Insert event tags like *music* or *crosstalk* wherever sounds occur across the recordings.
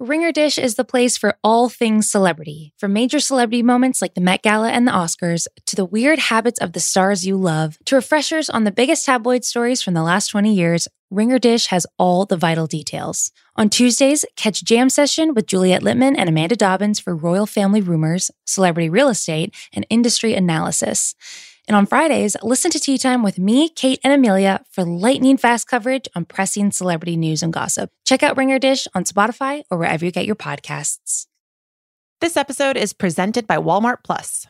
Ringer Dish is the place for all things celebrity, from major celebrity moments like the Met Gala and the Oscars, to the weird habits of the stars you love, to refreshers on the biggest tabloid stories from the last 20 years. Ringer Dish has all the vital details. On Tuesdays, catch Jam Session with Juliet Littman and Amanda Dobbins for royal family rumors, celebrity real estate, and industry analysis. And on Fridays, listen to Tea Time with me, Kate, and Amelia for lightning fast coverage on pressing celebrity news and gossip. Check out Ringer Dish on Spotify or wherever you get your podcasts. This episode is presented by Walmart Plus.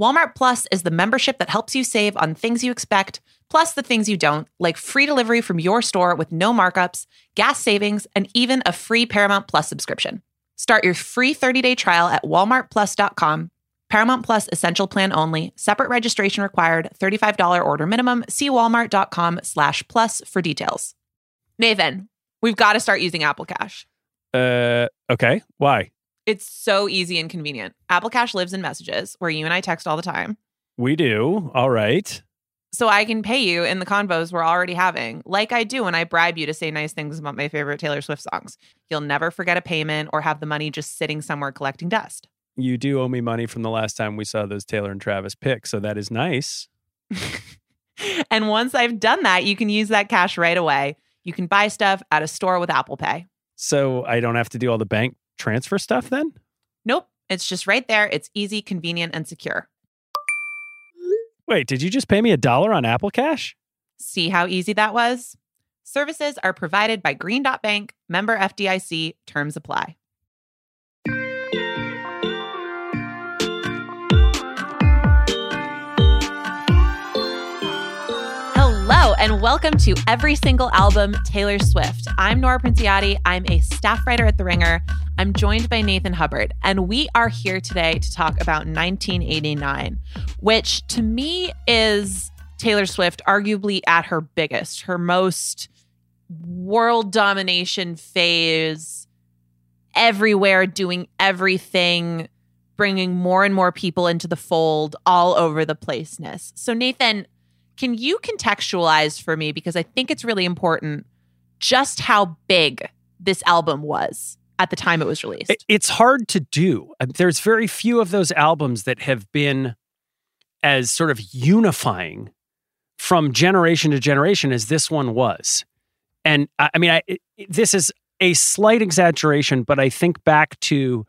Walmart Plus is the membership that helps you save on things you expect, plus the things you don't, like free delivery from your store with no markups, gas savings, and even a free Paramount Plus subscription. Start your free 30-day trial at walmartplus.com Paramount Plus Essential Plan only. Separate registration required. $35 order minimum. See walmart.com slash plus for details. Nathan, we've got to start using Apple Cash. Uh, okay. Why? It's so easy and convenient. Apple Cash lives in messages where you and I text all the time. We do. All right. So I can pay you in the convos we're already having, like I do when I bribe you to say nice things about my favorite Taylor Swift songs. You'll never forget a payment or have the money just sitting somewhere collecting dust you do owe me money from the last time we saw those Taylor and Travis pics, so that is nice. *laughs* and once I've done that, you can use that cash right away. You can buy stuff at a store with Apple Pay. So I don't have to do all the bank transfer stuff then? Nope. It's just right there. It's easy, convenient, and secure. Wait, did you just pay me a dollar on Apple Cash? See how easy that was? Services are provided by Green Dot Bank, member FDIC, terms apply. And welcome to Every Single Album Taylor Swift. I'm Nora Princiotti. I'm a staff writer at The Ringer. I'm joined by Nathan Hubbard, and we are here today to talk about 1989, which to me is Taylor Swift arguably at her biggest, her most world domination phase, everywhere, doing everything, bringing more and more people into the fold, all over the placeness. So, Nathan, can you contextualize for me, because I think it's really important, just how big this album was at the time it was released? It's hard to do. Uh, there's very few of those albums that have been as sort of unifying from generation to generation as this one was. And I, mean, I, this is a slight exaggeration, but I think back to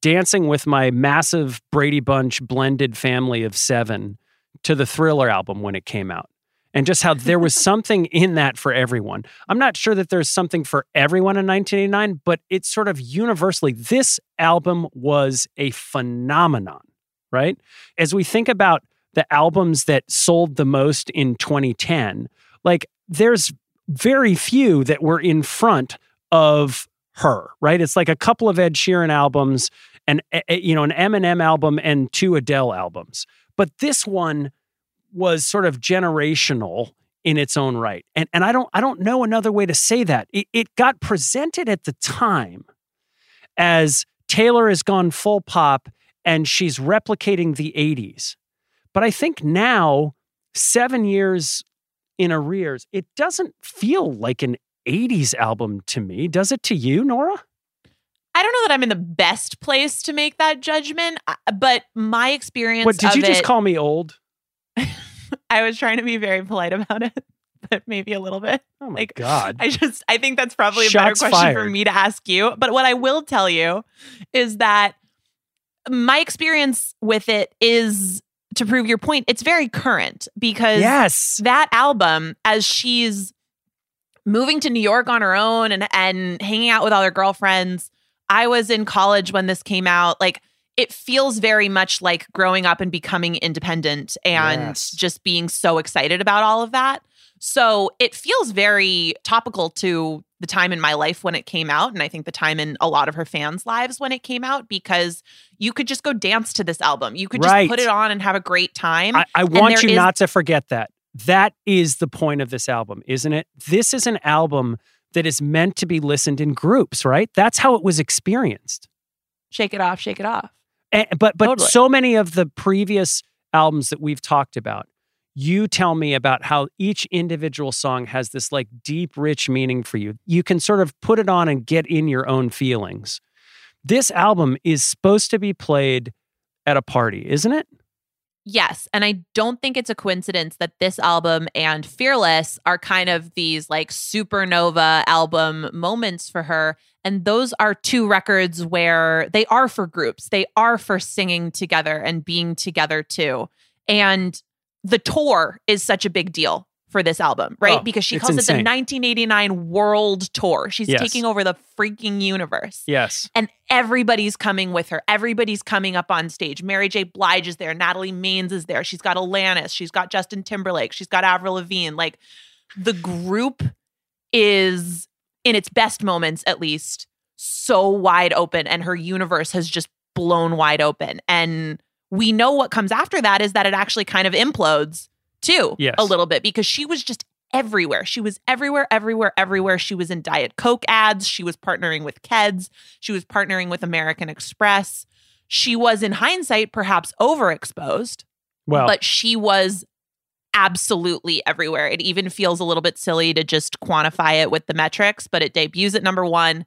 dancing with my massive Brady Bunch blended family of seven to the Thriller album when it came out and just how there was *laughs* something in that for everyone. I'm not sure that there's something for everyone in 1989, but it's sort of universally this album was a phenomenon, right? As we think about the albums that sold the most in 2010, like there's very few that were in front of her, right? It's like a couple of Ed Sheeran albums and eh, eh, you know an Eminem album and two Adele albums. But this one was sort of generational in its own right. And and I don't I don't know another way to say that. It, it got presented at the time as Taylor has gone full pop and she's replicating the 80s. But I think now, seven years in arrears, it doesn't feel like an 80s album to me. Does it to you, Nora? I don't know that I'm in the best place to make that judgment, uh, but my experience. What did you just it, call me old? *laughs* I was trying to be very polite about it, *laughs* but maybe a little bit. Oh my like, god! I just I think that's probably a better question fired. for me to ask you. But what I will tell you is that my experience with it is to prove your point. It's very current because yes, that album as she's moving to New York on her own and and hanging out with all her girlfriends. I was in college when this came out. Like it feels very much like growing up and becoming independent and yes. just being so excited about all of that. So it feels very topical to the time in my life when it came out. And I think the time in a lot of her fans' lives when it came out, because you could just go dance to this album. You could just right. put it on and have a great time. I, I want you is- not to forget that. That is the point of this album, isn't it? This is an album that is meant to be listened in groups, right? That's how it was experienced. Shake it off, shake it off. And, but but totally. so many of the previous albums that we've talked about, you tell me about how each individual song has this like deep, rich meaning for you. You can sort of put it on and get in your own feelings. This album is supposed to be played at a party, isn't it? Yes. And I don't think it's a coincidence that this album and Fearless are kind of these like supernova album moments for her. And those are two records where they are for groups, they are for singing together and being together too. And the tour is such a big deal for this album, right? Oh, because she calls insane. it the 1989 World Tour. She's Yes. taking over the freaking universe. Yes. And everybody's coming with her. Everybody's coming up on stage. Mary J. Blige is there. Natalie Maines is there. She's got Alanis. She's got Justin Timberlake. She's got Avril Lavigne. Like the group is, in its best moments at least, so wide open. And her universe has just blown wide open. And we know what comes after that is that it actually kind of implodes too, Yes. a little bit, because she was just everywhere. She was everywhere, everywhere, everywhere. She was in Diet Coke ads. She was partnering with Keds. She was partnering with American Express. She was, in hindsight, perhaps overexposed, Well, but she was absolutely everywhere. It even feels a little bit silly to just quantify it with the metrics, but it debuts at number one.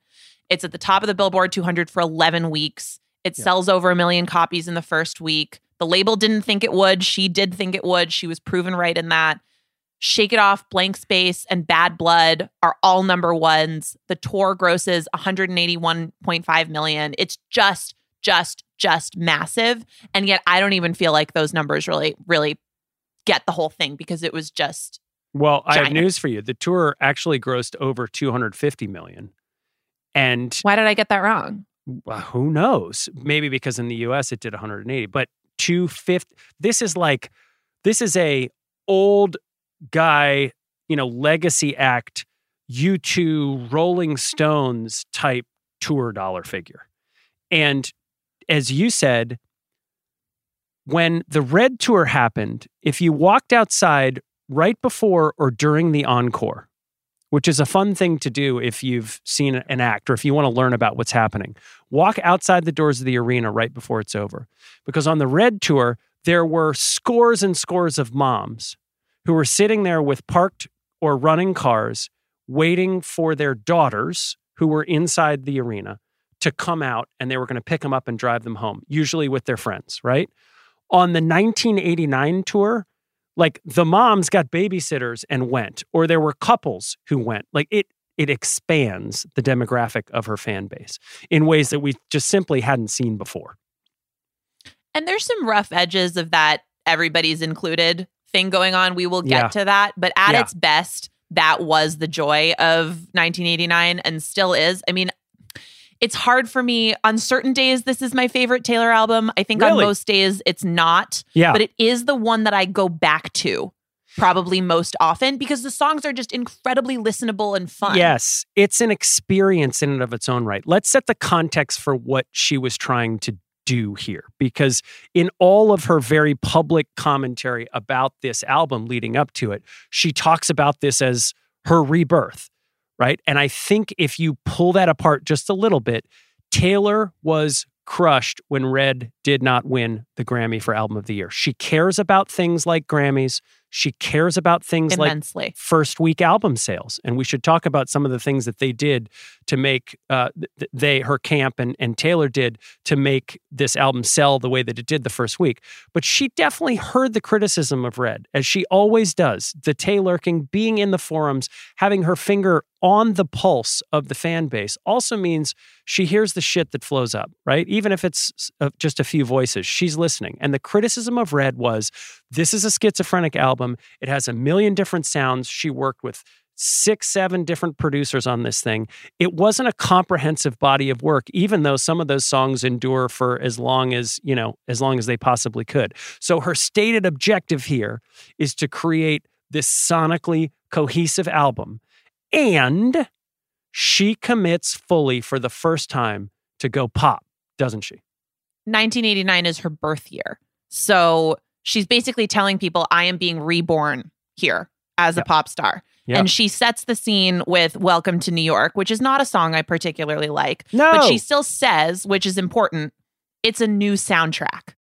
It's at the top of the Billboard 200 for 11 weeks. It Yeah. sells over a million copies in the first week. The label didn't think it would. She did think it would. She was proven right in that. Shake It Off, Blank Space, and Bad Blood are all number ones. The tour grosses 181.5 million. It's just, just, just massive. And yet I don't even feel like those numbers really, really get the whole thing because it was just well, I have news for you. The tour actually grossed over 250 million. And why did I get that wrong? well, who knows? Maybe because in the US it did 180, but 250 this is like this is a old guy, you know, legacy act U2 Rolling Stones type tour dollar figure. And as you said, when the Red Tour happened, if you walked outside right before or during the encore, which is a fun thing to do if you've seen an act or if you want to learn about what's happening, walk outside the doors of the arena right before it's over. Because on the Red Tour, there were scores and scores of moms who were sitting there with parked or running cars waiting for their daughters who were inside the arena to come out and they were going to pick them up and drive them home, usually with their friends, right? On the 1989 tour, like the moms got babysitters and went, or there were couples who went. Like it, it expands the demographic of her fan base in ways that we just simply hadn't seen before. And there's some rough edges of that everybody's included thing going on. We will get Yeah. to that. But at Yeah. its best, that was the joy of 1989 and still is. I mean, it's hard for me on certain days. This is my favorite Taylor album. I think on most days it's not, Yeah. but it is the one that I go back to probably most often because the songs are just incredibly listenable and fun. Yes, it's an experience in and of its own right. Let's set the context for what she was trying to do here because in all of her very public commentary about this album leading up to it, she talks about this as her rebirth, right? And I think if you pull that apart just a little bit, Taylor was crushed when Red did not win the Grammy for Album of the Year. She cares about things like Grammys. She cares about things like first week album sales and we should talk about some of the things that they did to make uh, th- they her camp and, and taylor did to make this album sell the way that it did the first week. But she definitely heard the criticism of red as she always does the taylorking being in the forums having her finger on the pulse of the fan base also means she hears the shit that flows up right? Even if it's uh, just a few voices she's listening. And the criticism of red was this is a schizophrenic album it has a million different sounds. She worked with six, seven different producers on this thing. It wasn't a comprehensive body of work, even though some of those songs endure for as long as, you know, as long as they possibly could. So her stated objective here is to create this sonically cohesive album. And she commits fully for the first time to go pop, doesn't she? 1989 is her birth year. So she's basically telling people, I am being reborn here as yep. a pop star. Yep. And she sets the scene with Welcome to New York, which is not a song I particularly like. No. But she still says, which is important, it's a new soundtrack.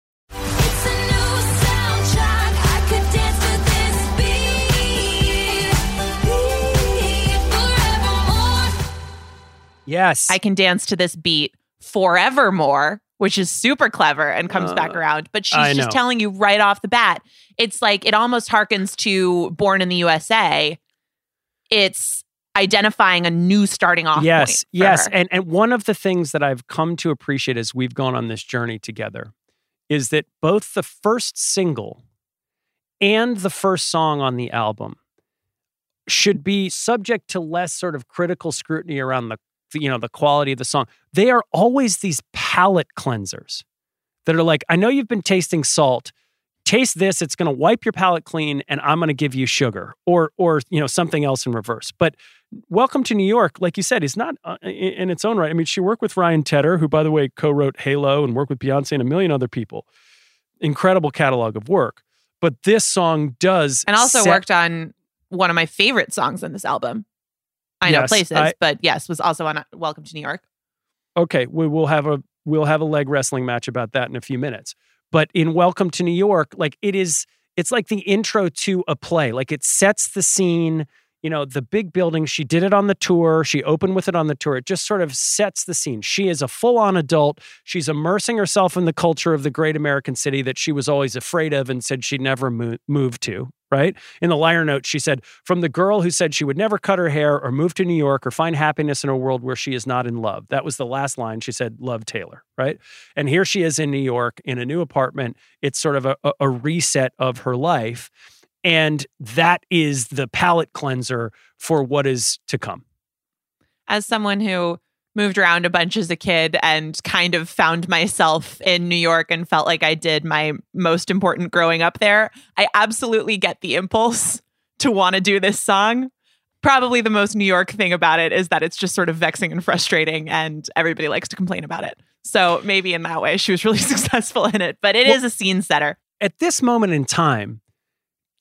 Yes. I can dance to this beat forevermore which is super clever and comes uh, back around. But she's just telling you right off the bat. It's like it almost harkens to Born in the USA. It's identifying a new starting off yes yes her. and and one of the things that i've come to appreciate as we've gone on this journey together is that both the first single and the first song on the album should be subject to less sort of critical scrutiny around the you know the quality of the song. They are always these palate cleansers that are like i know you've been tasting salt. Taste this. It's going to wipe your palate clean and i'm going to give you sugar or or you know something else in reverse. But welcome to new york like you said is not uh, in its own right. I mean she worked with ryan tedder who by the way co-wrote halo and worked with beyonce and a million other people. Incredible catalog of work. But this song does and also set- worked on one of my favorite songs on this album i know Yes, places I- but yes was also on uh, welcome to new york. Okay we will have a we'll have a leg wrestling match about that in a few minutes. But in welcome to new york like it is it's like the intro to a play. Like it sets the scene you know the big building she did it on the tour she opened with it on the tour it just sort of sets the scene. She is a full-on adult she's immersing herself in the culture of the great american city that she was always afraid of and said she'd never mo- move to right? In the liner note she said from the girl who said she would never cut her hair or move to new york or find happiness in a world where she is not in love. That was the last line she said love taylor right? And here she is in new york in a new apartment. It's sort of a- a reset of her life and that is the palate cleanser for what is to come as someone who moved around a bunch as a kid and kind of found myself in New York and felt like I did my most important growing up there, I absolutely get the impulse *laughs* to want to do this song. Probably the most New York thing about it is that it's just sort of vexing and frustrating, and everybody likes to complain about it. So maybe in that way, she was really *laughs* successful in it, but it is Well- a scene setter. at this moment in time,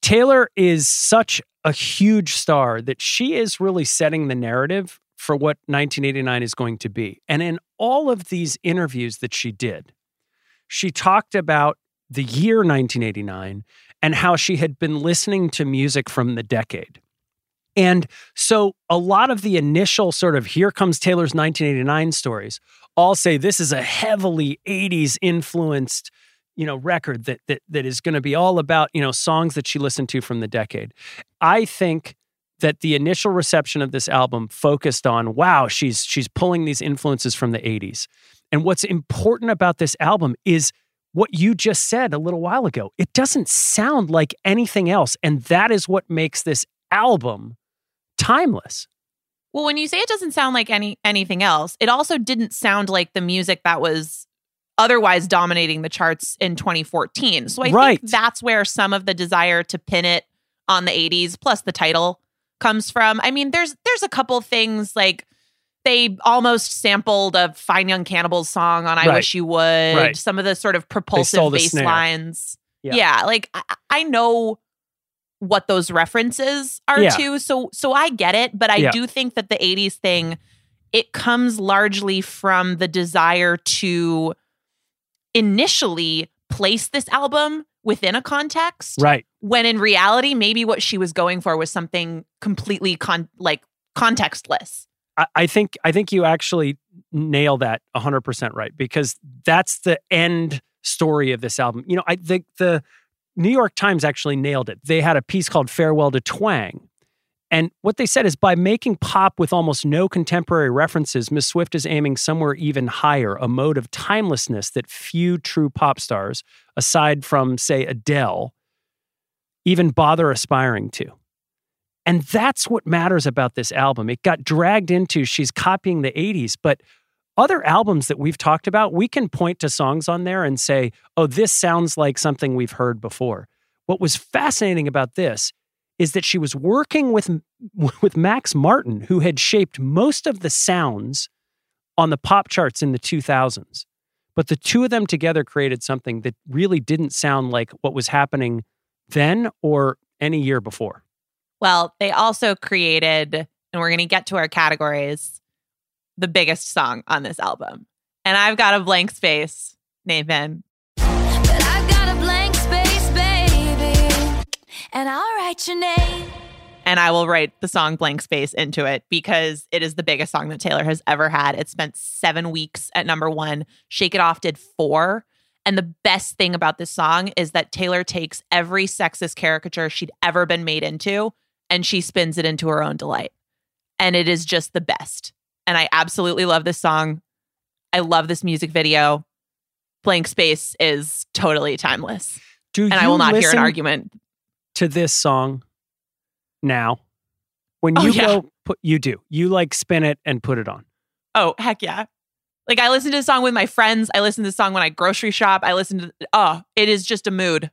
Taylor is such a huge star that she is really setting the narrative for what 1989 is going to be. And in all of these interviews that she did, she talked about the year 1989 and how she had been listening to music from the decade. And so a lot of the initial sort of here comes Taylor's 1989 stories all say this is a heavily 80s influenced you know record that that that is going to be all about you know songs that she listened to from the decade. I think that the initial reception of this album focused on wow she's she's pulling these influences from the 80s and what's important about this album is what you just said a little while ago. It doesn't sound like anything else and that is what makes this album timeless. Well, when you say it doesn't sound like any anything else, it also didn't sound like the music that was otherwise dominating the charts in 2014. So I Right. think that's where some of the desire to pin it on the 80s plus the title comes from. I mean, there's there's a couple things like they almost sampled a Fine Young Cannibals song on I Right. Wish You Would. Right. Some of the sort of propulsive bass snare. lines. Yeah. Yeah. like I, I know what those references are Yeah. to. So so I get it, but I Yeah. do think that the 80s thing it comes largely from the desire to initially place this album within a context right when in reality maybe what she was going for was something completely con- like contextless. I, I think I think you actually nail that 100% right because that's the end story of this album. You know, I think the New York Times actually nailed it. They had a piece called Farewell to Twang. And what they said is by making pop with almost no contemporary references, Miss Swift is aiming somewhere even higher, a mode of timelessness that few true pop stars, aside from, say, Adele, even bother aspiring to. And that's what matters about this album. It got dragged into she's copying the 80s, but other albums that we've talked about, we can point to songs on there and say, oh, this sounds like something we've heard before. What was fascinating about this is that she was working with, with Max Martin, who had shaped most of the sounds on the pop charts in the 2000s. But the two of them together created something that really didn't sound like what was happening then or any year before. Well, they also created, and we're going to get to our categories, the biggest song on this album. And I've got a blank space, Nathan. And I'll write your name and I will write the song Blank Space into it because it is the biggest song that Taylor has ever had. It spent seven weeks at number one. Shake It Off did four. And the best thing about this song is that Taylor takes every sexist caricature she'd ever been made into and she spins it into her own delight. And it is just the best. And I absolutely love this song. I love this music video. Blank Space is totally timeless. Do and you I will not hear an argument. To this song now? When Oh, you yeah. go put you do. You like spin it and put it on. Oh, heck yeah. Like I listen to this song with my friends. I listen to this song when I grocery shop. I listen to oh, it is just a mood,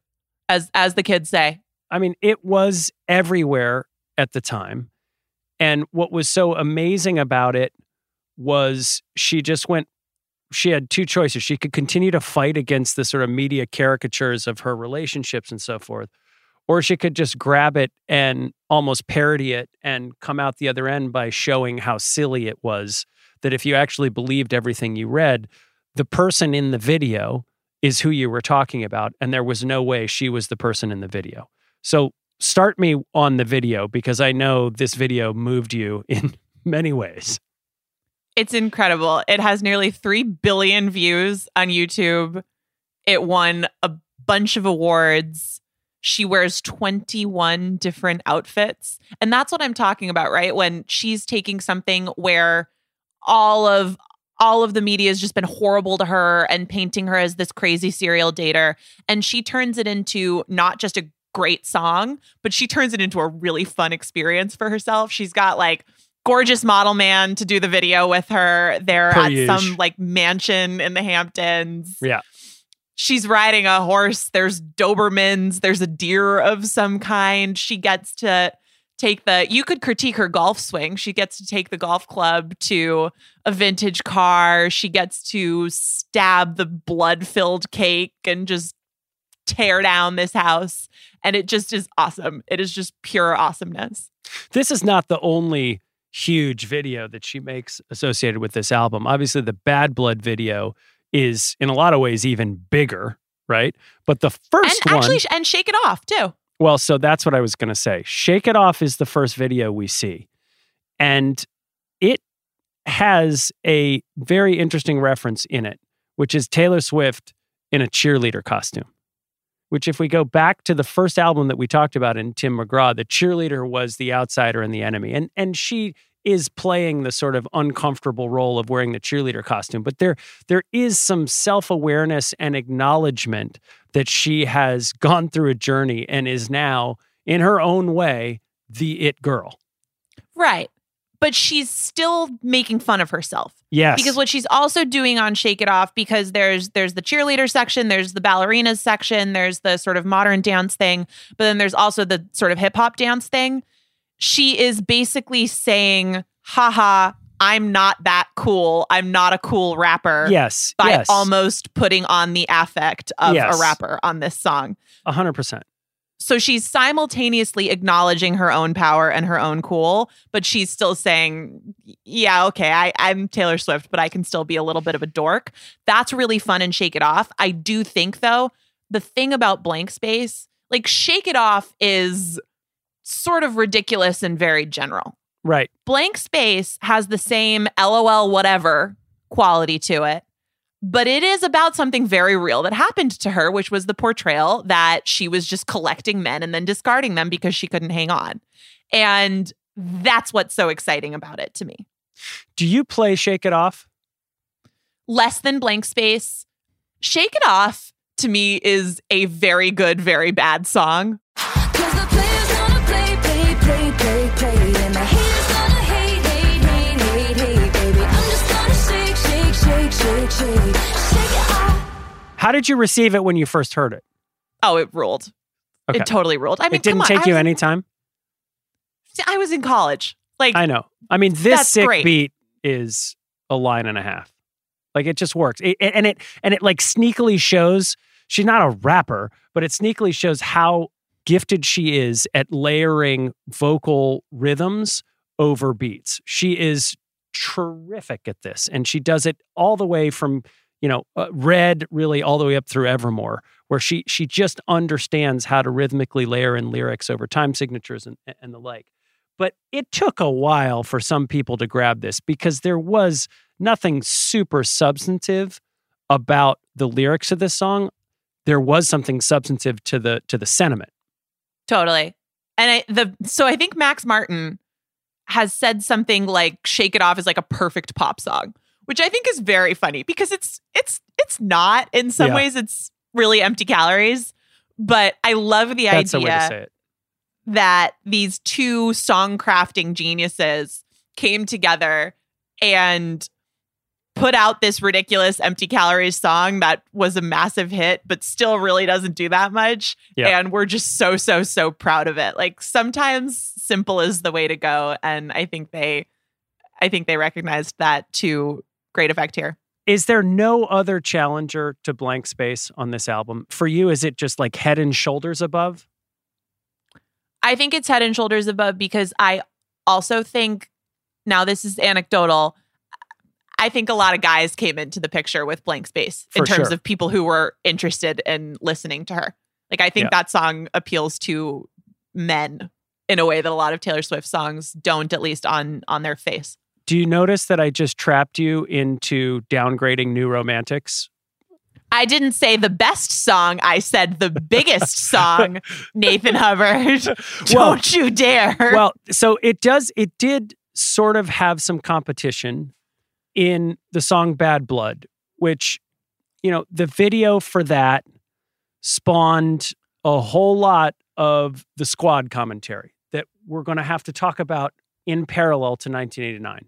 as as the kids say. I mean, it was everywhere at the time. And what was so amazing about it was she just went, she had two choices. She could continue to fight against the sort of media caricatures of her relationships and so forth, or she could just grab it and almost parody it and come out the other end by showing how silly it was. That if you actually believed everything you read, the person in the video is who you were talking about. And there was no way she was the person in the video. So start me on the video because I know this video moved you *laughs* in many ways. It's incredible. It has nearly 3 billion views on YouTube. It won a bunch of awards. She wears 21 different outfits. And that's what I'm talking about, right? When she's taking something where all of all of the media has just been horrible to her and painting her as this crazy serial dater and she turns it into not just a great song, but she turns it into a really fun experience for herself. She's got like gorgeous model man to do the video with her. They're Per at some like mansion in the Hamptons. Yeah. She's riding a horse. There's Dobermans. There's a deer of some kind. She gets to take the, you could critique her golf swing. She gets to take the golf club to a vintage car. She gets to stab the blood filled cake and just tear down this house. And it just is awesome. It is just pure awesomeness. This is not the only huge video that she makes associated with this album. Obviously, the Bad Blood video is in a lot of ways even bigger, right? But the first and one, actually, and shake it off too. well, so that's what I was going to say. Shake It Off is the first video we see. And it has a very interesting reference in it, which is Taylor Swift in a cheerleader costume. Which, if we go back to the first album that we talked about in Tim McGraw, the cheerleader was the outsider and the enemy. And, and she is playing the sort of uncomfortable role of wearing the cheerleader costume. But there, there is some self awareness and acknowledgement that she has *laughs* gone through a journey and is now, in her own way, the it girl. Right. But she's still making fun of herself. Yes. because what she's also doing on shake it off because there's there's the cheerleader section there's the ballerinas section there's the sort of modern dance thing but then there's also the sort of hip hop dance thing she is basically saying haha i'm not that cool i'm not a cool rapper yes. by yes. almost putting on the affect of Yes. a rapper on this song hundred percent. so she's simultaneously acknowledging her own power and her own cool, but she's still saying, "Yeah, okay, I, I'm Taylor Swift, but I can still be a little bit of a dork." That's really fun and shake it off. I do think though, the thing about blank space, like shake it off, is sort of ridiculous and very general. Right. Blank space has the same LOL whatever quality to it, but it is about something very real that happened to her, which was the portrayal that she was just collecting men and then discarding them because she couldn't hang on. And that's what's so exciting about it to me. Do you play Shake It Off? Less than blank space. Shake It Off to me is a very good, very bad song. How did you receive it when you first heard it? Oh, it ruled. Okay. It totally ruled. I mean, it didn't come on, take I you any time? I was in college. Like, I know. I mean, this That's sick great. beat is a line and a half. Like it just works. It, and it and it like sneakily shows she's not a rapper, but it sneakily shows how gifted she is at layering vocal rhythms over beats. She is terrific at this and she does it all the way from, you know, uh, red really all the way up through Evermore where she she just understands how to rhythmically layer in lyrics over time signatures and and the like. But it took a while for some people to grab this because there was nothing super substantive about the lyrics of this song. There was something substantive to the to the sentiment. Totally. And I, the so I think Max Martin has said something like "Shake It Off" is like a perfect pop song, which I think is very funny because it's it's it's not. In some Yeah. ways, it's really empty calories. But I love the That's the way to idea that these two song crafting geniuses came together and put out this ridiculous empty calories song that was a massive hit but still really doesn't do that much Yeah. and we're just so so so proud of it like sometimes simple is the way to go and i think they i think they recognized that to great effect here Is there no other challenger to Blank Space on this album? For you, is it just like head and shoulders above? I think it's head and shoulders above because I also think now this is anecdotal. I think a lot of guys came into the picture with blank space in For terms sure. of people who were interested in listening to her. Like I think Yeah. that song appeals to men in a way that a lot of Taylor Swift songs don't, at least on on their face. Do you notice that I just trapped you into downgrading New Romantics? I didn't say the best song. I said the biggest *laughs* song, Nathan Hubbard. *laughs* Well- Don't you dare. well, so it does. It did sort of have some competition in the song "Bad Blood," which you know the video for that spawned a whole lot of the squad commentary that we're going to have to talk about in parallel to 1989,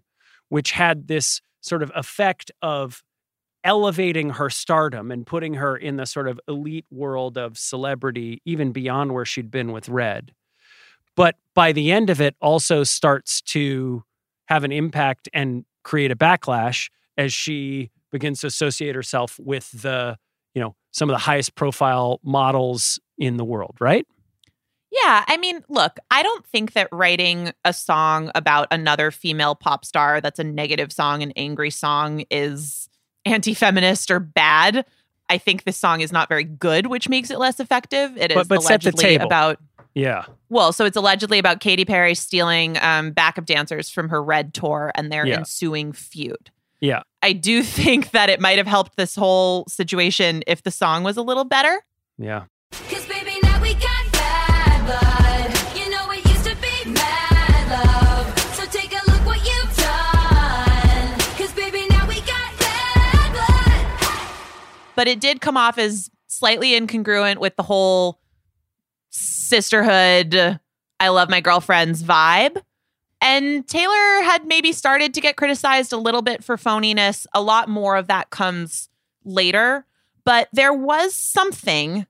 which had this sort of effect of elevating her stardom and putting her in the sort of elite world of celebrity, even beyond where she'd been with Red. But by the end of it, also starts to have an impact and create a backlash as she begins to associate herself with the, you know, some of the highest profile models in the world, right? Yeah, I mean, look, I don't think that writing a song about another female pop star that's a negative song, an angry song, is anti feminist or bad. I think this song is not very good, which makes it less effective. It is But- but allegedly about, Yeah. well, so it's allegedly about Katy Perry stealing um, backup dancers from her Red tour and their Yeah. ensuing feud. Yeah. I do *laughs* think that it might have helped this whole situation if the song was a little better. Yeah. But it did come off as slightly incongruent with the whole sisterhood i love my girlfriends vibe. And taylor had maybe started to get criticized a little bit for phoniness. A lot more of that comes later. But there was something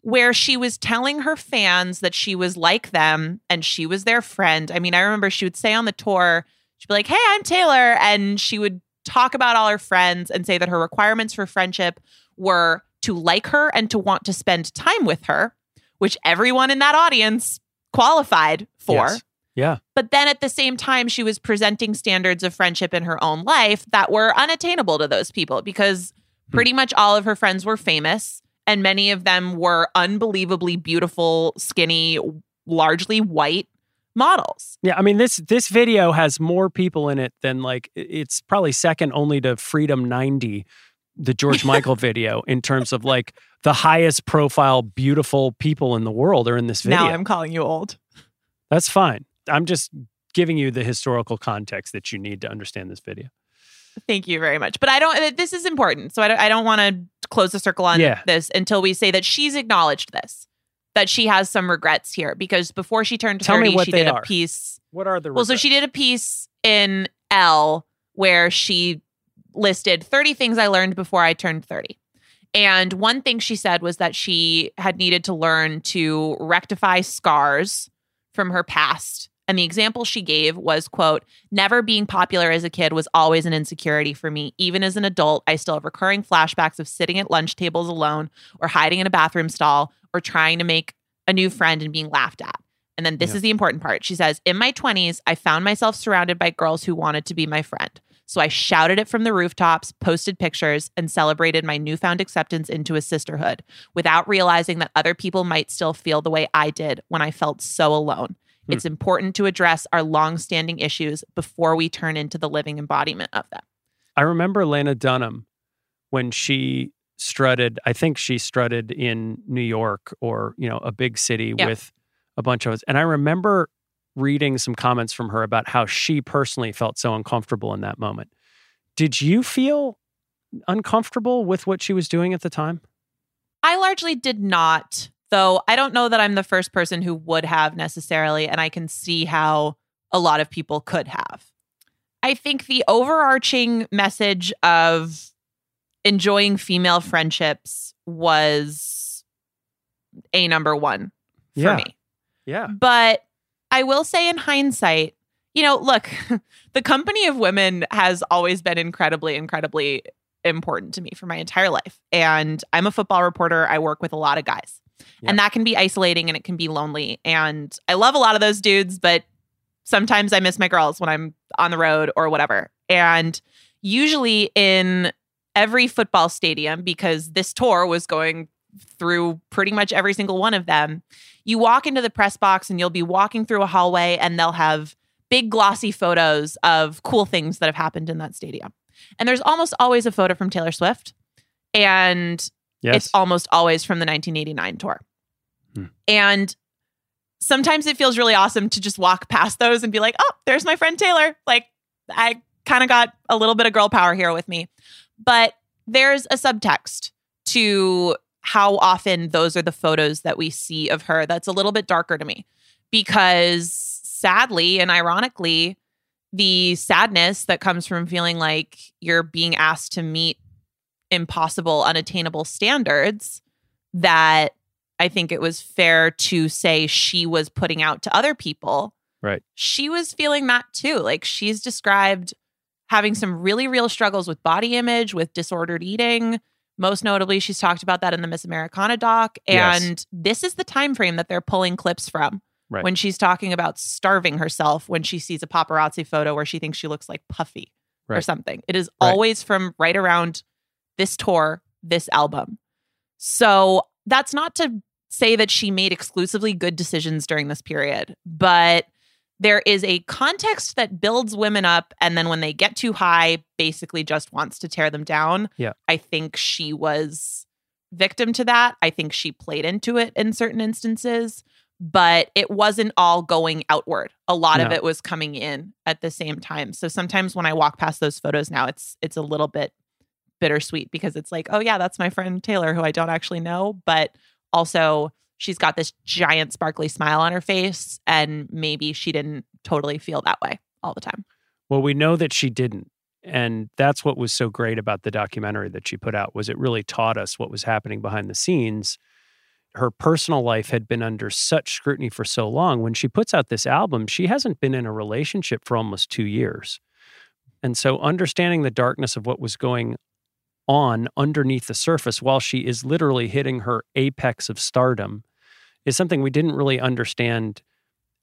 where she was telling her fans that she was like them and she was their friend. I mean i remember she would say on the tour she'd be like hey i'm taylor and she would talk about all her friends and say that her requirements for friendship were to like her and to want to spend time with her, which everyone in that audience qualified for. Yes. Yeah. But then at the same time, she was presenting standards of friendship in her own life that were unattainable to those people because hmm. pretty much all of her friends were famous and many of them were unbelievably beautiful, skinny, largely white models. Yeah, I mean this this video has more people in it than like it's probably second only to Freedom 90, the George Michael *laughs* video in terms of like the highest profile beautiful people in the world are in this video. Now I'm calling you old. That's fine. I'm just giving you the historical context that you need to understand this video. Thank you very much. But I don't, this is important. So I don't, I don't want to close the circle on Yeah. this until we say that she's acknowledged this, that she has some regrets here. Because before she turned Tell me 30, what she they did are. a piece. What are the Well, so she did a piece in Elle where she listed 30 things I learned before I turned 30. And one thing she said was that she had needed to learn to rectify scars from her past. And the example she gave was, quote, never being popular as a kid was always an insecurity for me. Even as an adult, I still have recurring flashbacks of sitting at lunch tables alone or hiding in a bathroom stall or trying to make a new friend and being laughed at. And then this Yeah. is the important part. She says, In my 20s, I found myself surrounded by girls who wanted to be my friend. So I shouted it from the rooftops, posted pictures, and celebrated my newfound acceptance into a sisterhood without realizing that other people might still feel the way I did when I felt so alone. Hmm. It's important to address our long-standing issues before we turn into the living embodiment of them. I remember Lena Dunham when she strutted, I think she strutted in New York or, you know, a big city with a bunch of us. And I remember reading some comments from her about how she personally felt so uncomfortable in that moment. Did you feel uncomfortable with what she was doing at the time? I largely did not, though I don't know that I'm the first person who would have necessarily, and I can see how a lot of people could have. I think the overarching message of enjoying female friendships was a number one for Yeah. me. Yeah. But I will say, in hindsight, you know, look, *laughs* the company of women has always been incredibly, incredibly important to me for my entire life. And I'm a football reporter. I work with a lot of guys. Yeah. And that can be isolating and it can be lonely. And I love a lot of those dudes, but sometimes I miss my girls when I'm on the road or whatever. And usually in every football stadium, because this tour was going through pretty much every single one of them, you walk into the press box and you'll be walking through a hallway and they'll have big glossy photos of cool things that have happened in that stadium. And there's almost always a photo from Taylor Swift. And Yes. it's almost always from the 1989 tour. Hmm. And sometimes it feels really awesome to just walk past those and be like, oh, there's my friend Taylor. Like, I kind of got a little bit of girl power here with me. But there's a subtext to how often those are the photos that we see of her that's a little bit darker to me because sadly and ironically, the sadness that comes from feeling like you're being asked to meet impossible, unattainable standards that I think it was fair to say she was putting out to other people. Right. She was feeling that too. Like she's described having some really real struggles with body image, with disordered eating. Most notably, she's talked about that in the Miss Americana doc. Yes. And this is the time frame that they're pulling clips from Right. when she's talking about starving herself when she sees a paparazzi photo where she thinks she looks like Puffy or something. It is Right. always from right around this tour, this album. So that's not to say that she made exclusively good decisions during this period, but there is a context that builds women up and then when they get too high basically just wants to tear them down. Yeah. I think she was victim to that. I think she played into it in certain instances, but it wasn't all going outward. A lot of it was coming in at the same time. So sometimes when I walk past those photos now, it's it's a little bit bittersweet because it's like, oh yeah, that's my friend Taylor who I don't actually know, but also she's got this giant sparkly smile on her face and maybe she didn't totally feel that way all the time. Well, we know that she didn't. And that's what was so great about the documentary that she put out was it really taught us what was happening behind the scenes. Her personal life had been under such scrutiny for so long. When she puts out this album, she hasn't been in a relationship for almost 2 years. And so understanding the darkness of what was going on underneath the surface while she is literally hitting her apex of stardom is something we didn't really understand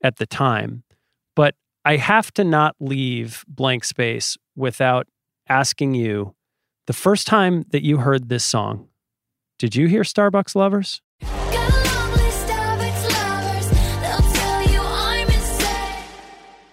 at the time. But I have to not leave blank space without asking you the first time that you heard this song, did you hear Starbucks Lovers? Got a long list of ex-lovers. They'll tell you I'm insane.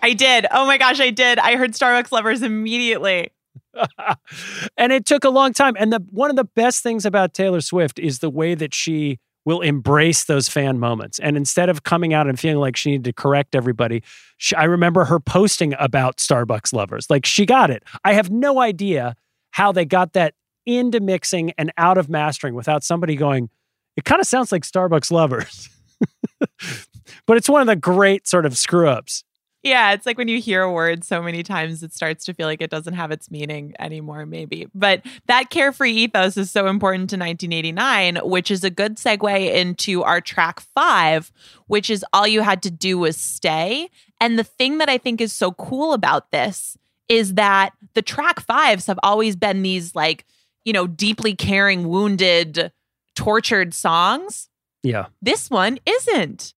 I did. Oh my gosh, I did. I heard Starbucks lovers immediately. *laughs* and it took a long time. And the one of the best things about Taylor Swift is the way that she will embrace those fan moments. And instead of coming out and feeling like she needed to correct everybody, she, I remember her posting about Starbucks lovers. Like she got it. I have no idea how they got that into mixing and out of mastering without somebody going, it kind of sounds like Starbucks lovers. *laughs* but it's one of the great sort of screw ups. Yeah, it's like when you hear a word so many times, it starts to feel like it doesn't have its meaning anymore, maybe. But that carefree ethos is so important to 1989, which is a good segue into our track five, which is All You Had to Do Was Stay. And the thing that I think is so cool about this is that the track fives have always been these, like, you know, deeply caring, wounded, tortured songs. Yeah. This one isn't.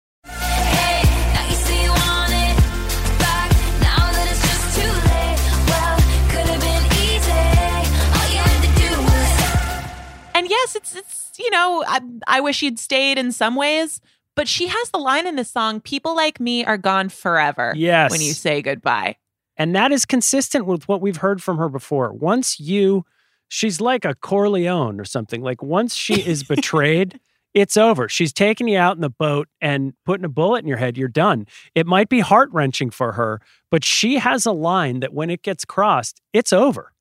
Yes, it's it's you know I, I wish you'd stayed in some ways, But she has the line in this song, people like me are gone forever Yes. when you say goodbye. And that is consistent with what we've heard from her before. Once you, she's like a Corleone or something. Like once she is *laughs* betrayed, it's over. She's taking you out in the boat and putting a bullet in your head. You're done. It might be heart wrenching for her, but she has a line that when it gets crossed, it's over.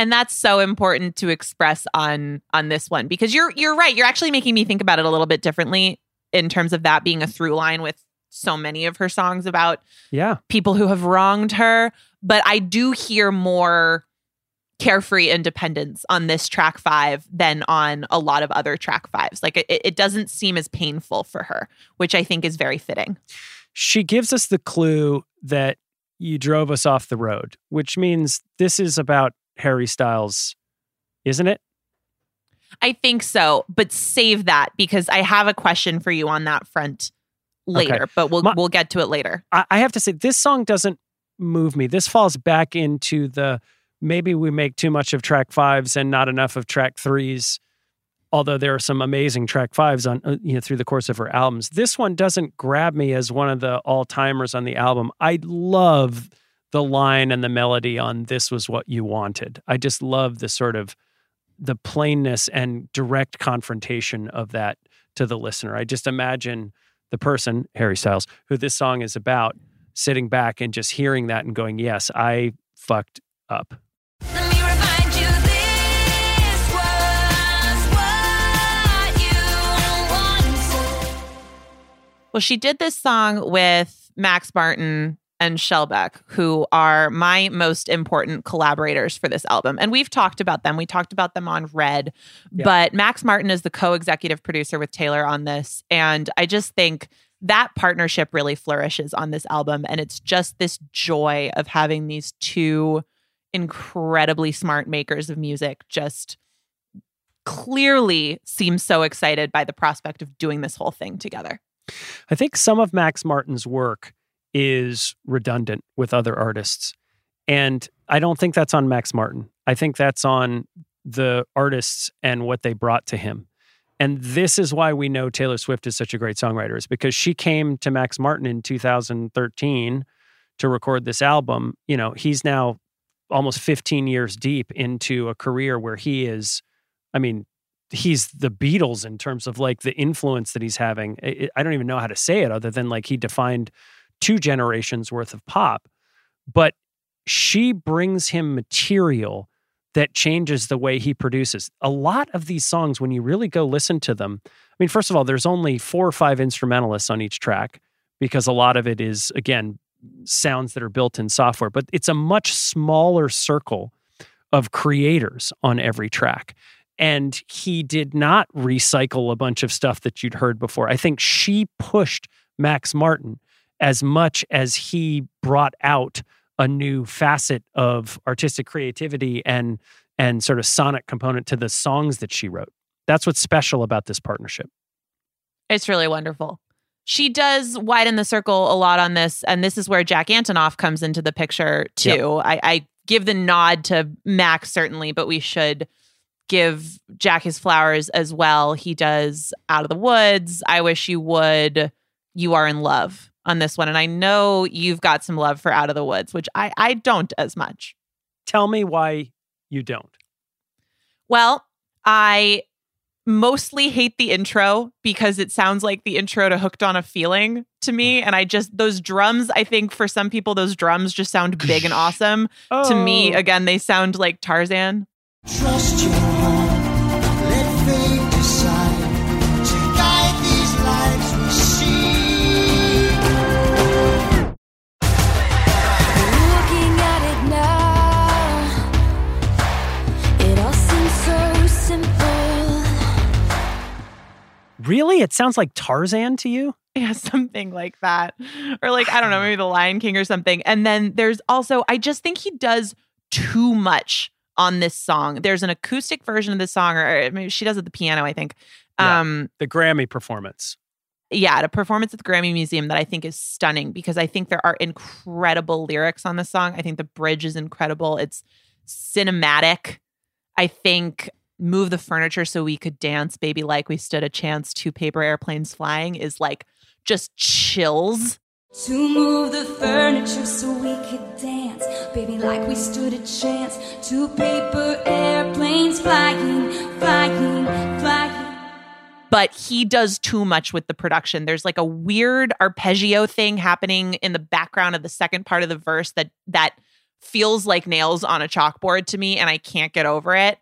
And that's so important to express on on this one because you're you're right. You're actually making me think about it a little bit differently in terms of that being a through line with so many of her songs about Yeah. people who have wronged her. But i do hear more carefree independence on this track five than on a lot of other track fives. Like it, it doesn't seem as painful for her which i think is very fitting. She gives us the clue that you drove us off the road, which means this is about Harry Styles, isn't it? i think so but save that because i have a question for you on that front later but we'll My- we'll get to it later I, I have to say, this song doesn't move me. This falls back into the maybe we make too much of track fives and not enough of track threes. Although there are some amazing track fives on uh, you know through the course of her albums, this one doesn't grab me as one of the all timers on the album. I love the line and the melody on "This Was What You Wanted." I just love the sort of the plainness and direct confrontation of that to the listener. I just imagine the person, Harry Styles, who this song is about, sitting back and just hearing that and going, Yes, I fucked up. Let me remind you, this was what you wanted. Well, she did this song with Max Martin and Shellback, who are my most important collaborators for this album. And we've talked about them. We talked about them on Red, Yeah. but Max Martin is the co executive producer with Taylor on this. And I just think that partnership really flourishes on this album. And it's just this joy of having these two incredibly smart makers of music just clearly seem so excited by the prospect of doing this whole thing together. I think some of Max Martin's work is redundant with other artists. And I don't think that's on Max Martin. I think that's on the artists and what they brought to him. And this is why we know Taylor Swift is such a great songwriter, is because she came to Max Martin in 2013 to record this album. You know, he's now almost 15 years deep into a career where he is, I mean, he's the Beatles in terms of like the influence that he's having. I I don't even know how to say it other than like he defined two generations worth of pop. But she brings him material that changes the way he produces. A lot of these songs, when you really go listen to them, I mean, first of all, there's only four or five instrumentalists on each track because a lot of it is, again, sounds that are built in software, but it's a much smaller circle of creators on every track. And he did not recycle a bunch of stuff that you'd heard before. I think she pushed Max Martin as much as he brought out a new facet of artistic creativity and and sort of sonic component to the songs that she wrote. That's what's special about this partnership. It's really wonderful. She does widen the circle a lot on this, and this is where Jack Antonoff comes into the picture too. Yep. I, I give the nod to Max certainly, but we should give Jack his flowers as well. He does Out of the Woods. I wish you would. You are in love on this one, and I know you've got some love for Out of the Woods, which I I don't as much. Tell me why you don't. Well, I mostly hate the intro because it sounds like the intro to Hooked on a Feeling to me. And I just, those drums, I think for some people, those drums just sound big and *sighs* awesome. To me, Oh. again, they sound like Tarzan. Trust your heart, Really? It sounds like Tarzan to you? Yeah, *laughs* something like that. Or like, I don't know, maybe The Lion King or something. And then there's also, I just think he does too much on this song. There's an acoustic version of this song, or maybe she does it at the piano, I think. Yeah. Um, The Grammy performance. yeah, at a performance at the Grammy Museum that I think is stunning because I think there are incredible lyrics on the song. I think the bridge is incredible. It's cinematic. I think move the furniture so we could dance baby like we stood a chance to paper airplanes flying is like just chills. To move the furniture so we could dance, baby, like we stood a chance. To paper airplanes flying, flying, flying. but he does too much with the production. There's like a weird arpeggio thing happening in the background of the second part of the verse that that feels like nails on a chalkboard to me and I can't get over it.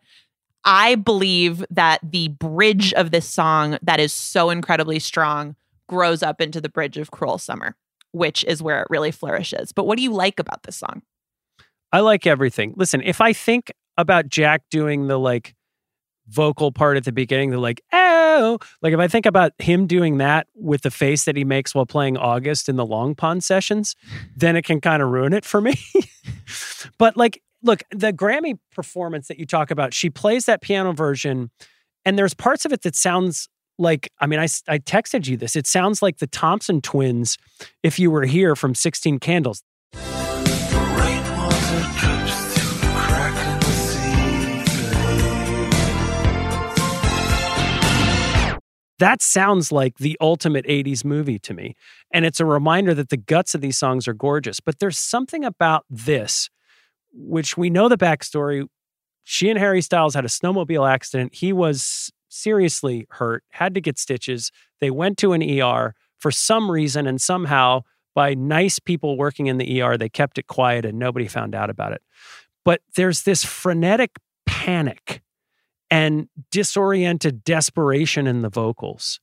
I believe that the bridge of this song that is so incredibly strong grows up into the bridge of Cruel Summer, which is where it really flourishes. But what do you like about this song? I like everything. Listen, if I think about Jack doing the like vocal part at the beginning, the like, oh, like if I think about him doing that with the face that he makes while playing August in the Long Pond sessions, then it can kind of ruin it for me. *laughs* but like, look, the Grammy performance that you talk about, she plays that piano version, and there's parts of it that sounds like, I mean, I, I texted you this. It sounds like the Thompson twins if you were here from 16 Candles. That sounds like the ultimate 80s movie to me. And it's a reminder that the guts of these songs are gorgeous. But there's something about this, which we know the backstory. She and Harry Styles had a snowmobile accident. He was seriously hurt, had to get stitches. They went to an ER for some reason, and somehow, by nice people working in the ER, they kept it quiet and nobody found out about it. But there's this frenetic panic and disoriented desperation in the vocals.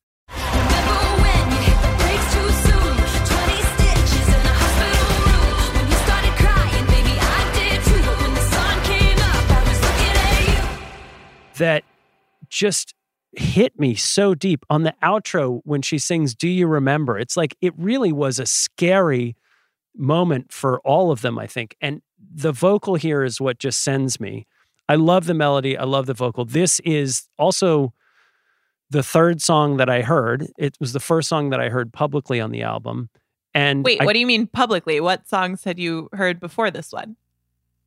That just hit me so deep on the outro when she sings do you remember? It's like it really was a scary moment for all of them i think. And the vocal here is what just sends me. I love the melody. I love the vocal. This is also the third song that i heard. It was the first song that i heard publicly on the album. And Wait, I, what do you mean publicly? What songs had you heard before this one?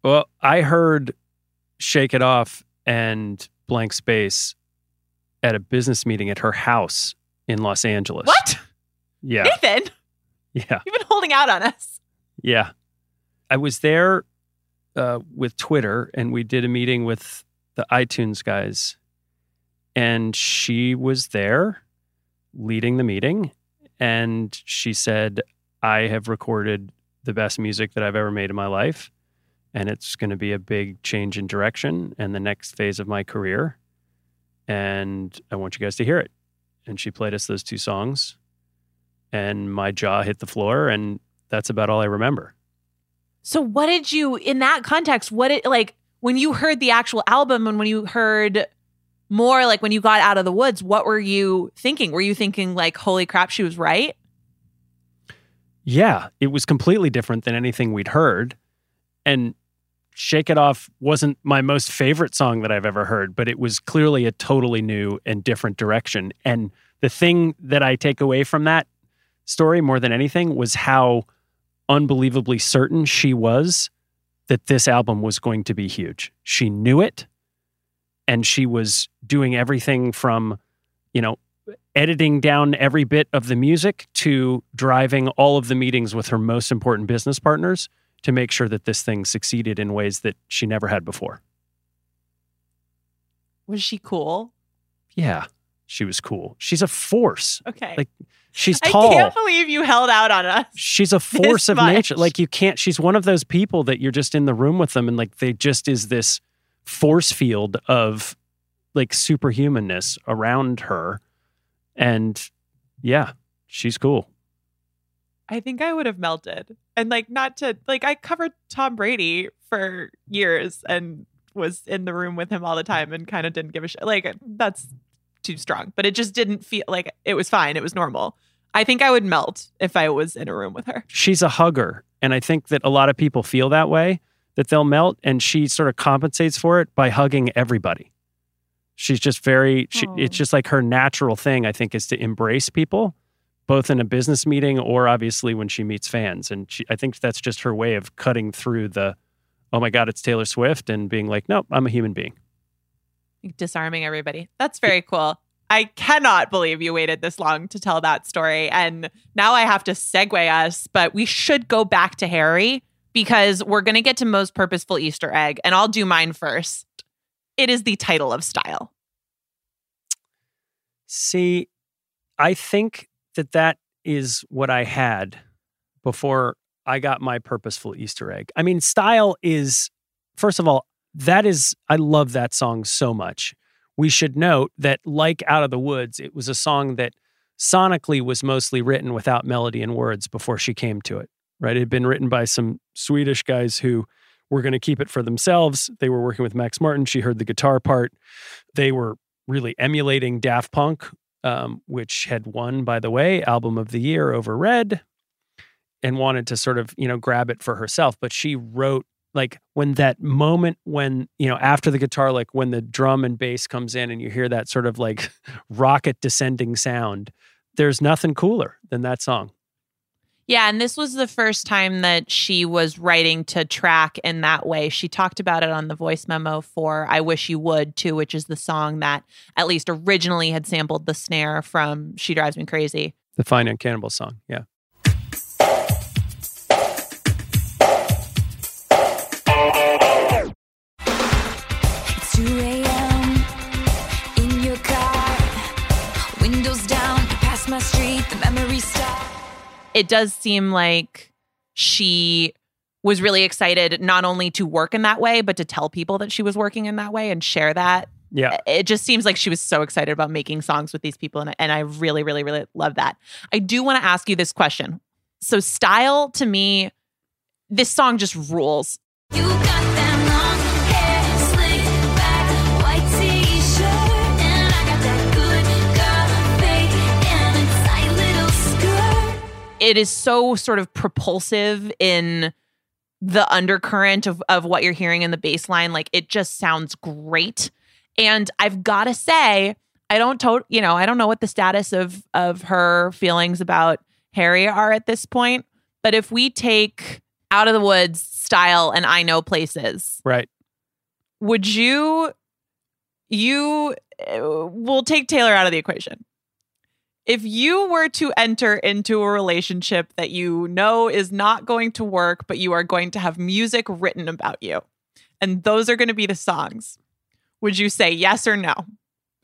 well i heard shake it off and blank space at a business meeting at her house in Los Angeles. What? Yeah. Nathan, Yeah. you've been holding out on us. Yeah. I was there uh, with Twitter and we did a meeting with the iTunes guys. And she was there leading the meeting. And she said, I have recorded the best music that I've ever made in my life. And it's going to be a big change in direction and the next phase of my career. And I want you guys to hear it. And she played us those two songs. And my jaw hit the floor. And that's about all I remember. So, what did you, in that context, what it like when you heard the actual album and when you heard more, like when you got out of the woods, what were you thinking? Were you thinking, like, holy crap, she was right? Yeah, it was completely different than anything we'd heard. And Shake It Off wasn't my most favorite song that I've ever heard, but it was clearly a totally new and different direction. And the thing that I take away from that story more than anything was how unbelievably certain she was that this album was going to be huge. She knew it and she was doing everything from, you know, editing down every bit of the music to driving all of the meetings with her most important business partners to make sure that this thing succeeded in ways that she never had before. Was she cool? Yeah, she was cool. She's a force. Okay. Like, She's *laughs* I can't believe you held out on us. She's a *laughs* force of much. nature. Like you can't. She's one of those people that you're just in the room with them, and like they just is this force field of like superhumanness around her, and yeah, she's cool. I think I would have melted. And like not to like I covered Tom Brady for years and was in the room with him all the time and kind of didn't give a shit. Like that's too strong, but it just didn't feel like it was fine. It was normal. I think I would melt if I was in a room with her. She's a hugger, and I think that a lot of people feel that way that they'll melt, and she sort of compensates for it by hugging everybody. She's just very. She. It's just like her natural thing. I think is to embrace people, both in a business meeting or obviously when she meets fans, and she, I think that's just her way of cutting through the, oh my god, it's Taylor Swift, and being like, nope, I'm a human being. disarming everybody. That's very cool. I cannot believe you waited this long to tell that story. And now I have to segue us, but we should go back to Harry because we're going to get to most purposeful Easter egg, and I'll do mine first. It is the title of style. See, I think that that is what I had before I got my purposeful Easter egg. I mean, style is, first of all, that is, I love that song so much. We should note that, like Out of the Woods, it was a song that sonically was mostly written without melody and words before she came to it, right? It had been written by some Swedish guys who were going to keep it for themselves. They were working with Max Martin. She heard the guitar part. They were really emulating Daft Punk, um, which had won, by the way, Album of the Year over Red, and wanted to sort of, you know, grab it for herself. But she wrote like when that moment when, you know, after the guitar, like when the drum and bass comes in and you hear that sort of like *laughs* rocket descending sound, there's nothing cooler than that song. Yeah, and this was the first time that she was writing to track in that way. She talked about it on the voice memo for I Wish You Would too, which is the song that at least originally had sampled the snare from She Drives Me Crazy. The Fine Young Cannibal song. Yeah. It's 2 a.m. in your car. Windows down, you pass my street, the memories start. It does seem like she was really excited not only to work in that way, but to tell people that she was working in that way and share that. Yeah. It just seems like she was so excited about making songs with these people. And, and I really, really, really love that. I do want to ask you this question. So, style to me, this song just rules. It is so sort of propulsive in the undercurrent of, of what you're hearing in the bass line. Like it just sounds great. And I've got to say, I don't to, you know, I don't know what the status of of her feelings about Harry are at this point. But if we take out of the woods style and I know places, Right. would you you uh, we'll take Taylor out of the equation. If you were to enter into a relationship that you know is not going to work, but you are going to have music written about you, and those are going to be the songs, would you say yes or no?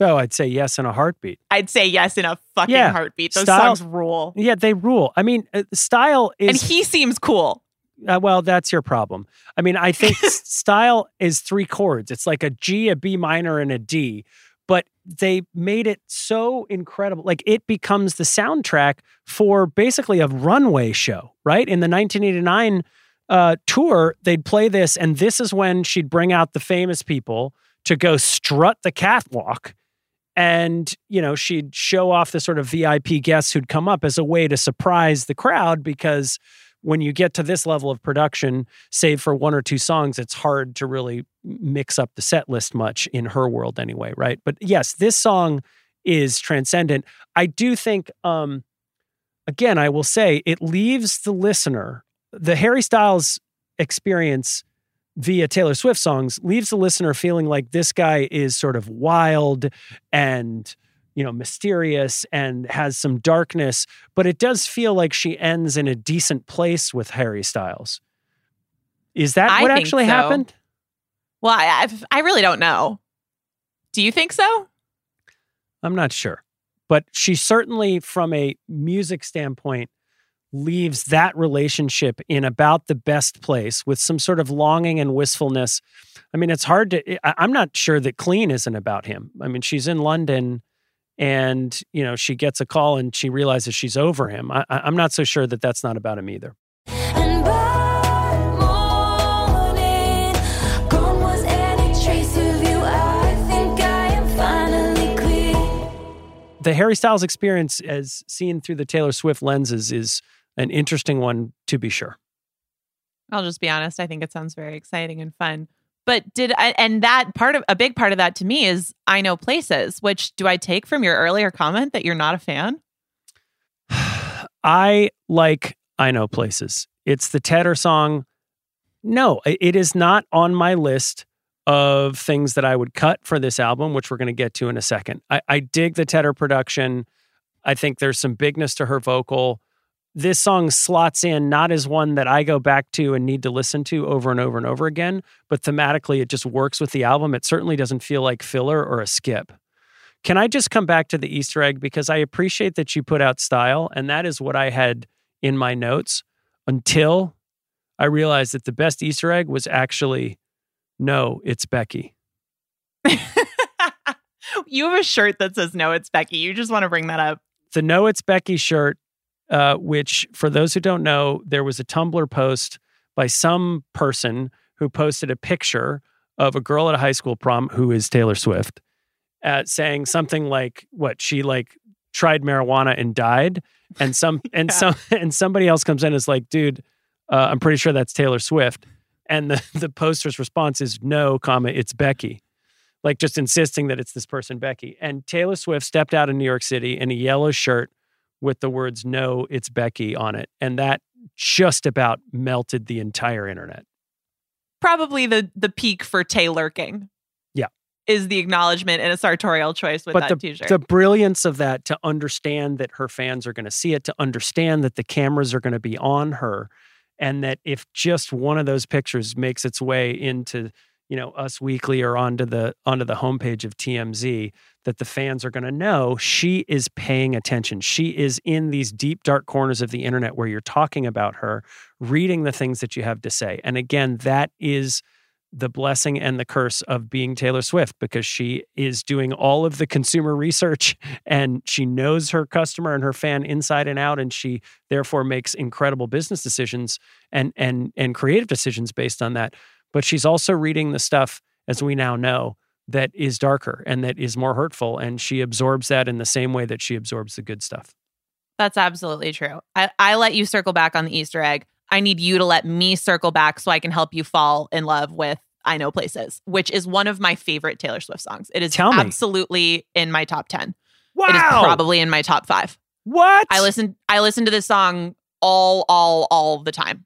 Oh, I'd say yes in a heartbeat. I'd say yes in a fucking Yeah. heartbeat. Those Style- songs rule. Yeah, they rule. I mean, uh, style is And he seems cool. Uh, well, that's your problem. I mean, I think *laughs* style is three chords. It's like a G, a B minor, and a D. But they made it so incredible. Like it becomes the soundtrack for basically a runway show, right? In the 1989 uh, tour, they'd play this, and this is when she'd bring out the famous people to go strut the catwalk. And, you know, she'd show off the sort of VIP guests who'd come up as a way to surprise the crowd because when you get to this level of production, save for one or two songs, it's hard to really mix up the set list much in her world anyway, right? But yes, this song is transcendent. I do think, um, again, I will say it leaves the listener, the Harry Styles experience via Taylor Swift songs leaves the listener feeling like this guy is sort of wild and you know mysterious and has some darkness but it does feel like she ends in a decent place with Harry Styles. Is that I what actually so. happened? Well, I, I've- I really don't know. Do you think so? I'm not sure. But she certainly, from a music standpoint, leaves that relationship in about the best place with some sort of longing and wistfulness. I mean, it's hard to, I'm not sure that Clean isn't about him. I mean, she's in London and, you know, she gets a call and she realizes she's over him. I, I- I'm not so sure that that's not about him either. And by morning, gone was any trace of you. I think I am finally clear. The Harry Styles experience, as seen through the Taylor Swift lenses, is an interesting one to be sure. I'll just be honest. I think it sounds very exciting and fun. But did I, and that part of a big part of that to me is I know places, which do I take from your earlier comment that you're not a fan? I like I Know Places. It's the Tedder song. No, it is not on my list of things that I would cut for this album, which we're going to get to in a second. I, I dig the Tedder production. I think there's some bigness to her vocal. This song slots in not as one that I go back to and need to listen to over and over and over again, but thematically it just works with the album. It certainly doesn't feel like filler or a skip. Can I just come back to the Easter egg? Because I appreciate that you put out style, and that is what I had in my notes until I realized that the best Easter egg was actually no, it's Becky. *laughs* you have a shirt that says no, it's Becky. You just want to bring that up. The No It's Becky shirt, uh, which for those who don't know, there was a Tumblr post by some person who posted a picture of a girl at a high school prom who is Taylor Swift, uh, saying something like, "What she like tried marijuana and died," and some *laughs* and Yeah. some and somebody else comes in and is like, "Dude, uh, I'm pretty sure that's Taylor Swift," and the *laughs* the poster's response is, "No, comma, it's Becky." Like just insisting that it's this person, Becky. And Taylor Swift stepped out of New York City in a yellow shirt with the words "No, it's Becky" on it, and that just about melted the entire internet. Probably the the peak for Taylor lurking. Yeah. Is the acknowledgement and a sartorial choice with but that the, t-shirt. the brilliance of that to understand that her fans are going to see it, to understand that the cameras are going to be on her, and that if just one of those pictures makes its way into you know us weekly or onto the onto the homepage of TMZ, that the fans are going to know she is paying attention. She is in these deep dark corners of the internet where you're talking about her, reading the things that you have to say, and again, that is the blessing and the curse of being Taylor Swift because she is doing all of the consumer research *laughs* and she knows her customer and her fan inside and out and she therefore makes incredible business decisions and and and creative decisions based on that but she's also reading the stuff as we now know that is darker and that is more hurtful and she absorbs that in the same way that she absorbs the good stuff That's absolutely true. I, I let you circle back on the Easter egg. I need you to let me circle back so I can help you fall in love with I Know Places, which is one of my favorite Taylor Swift songs. It is Tell me. absolutely in my top 10. wow It is probably in my top five. what I listen I listen to this song all, all, all the time.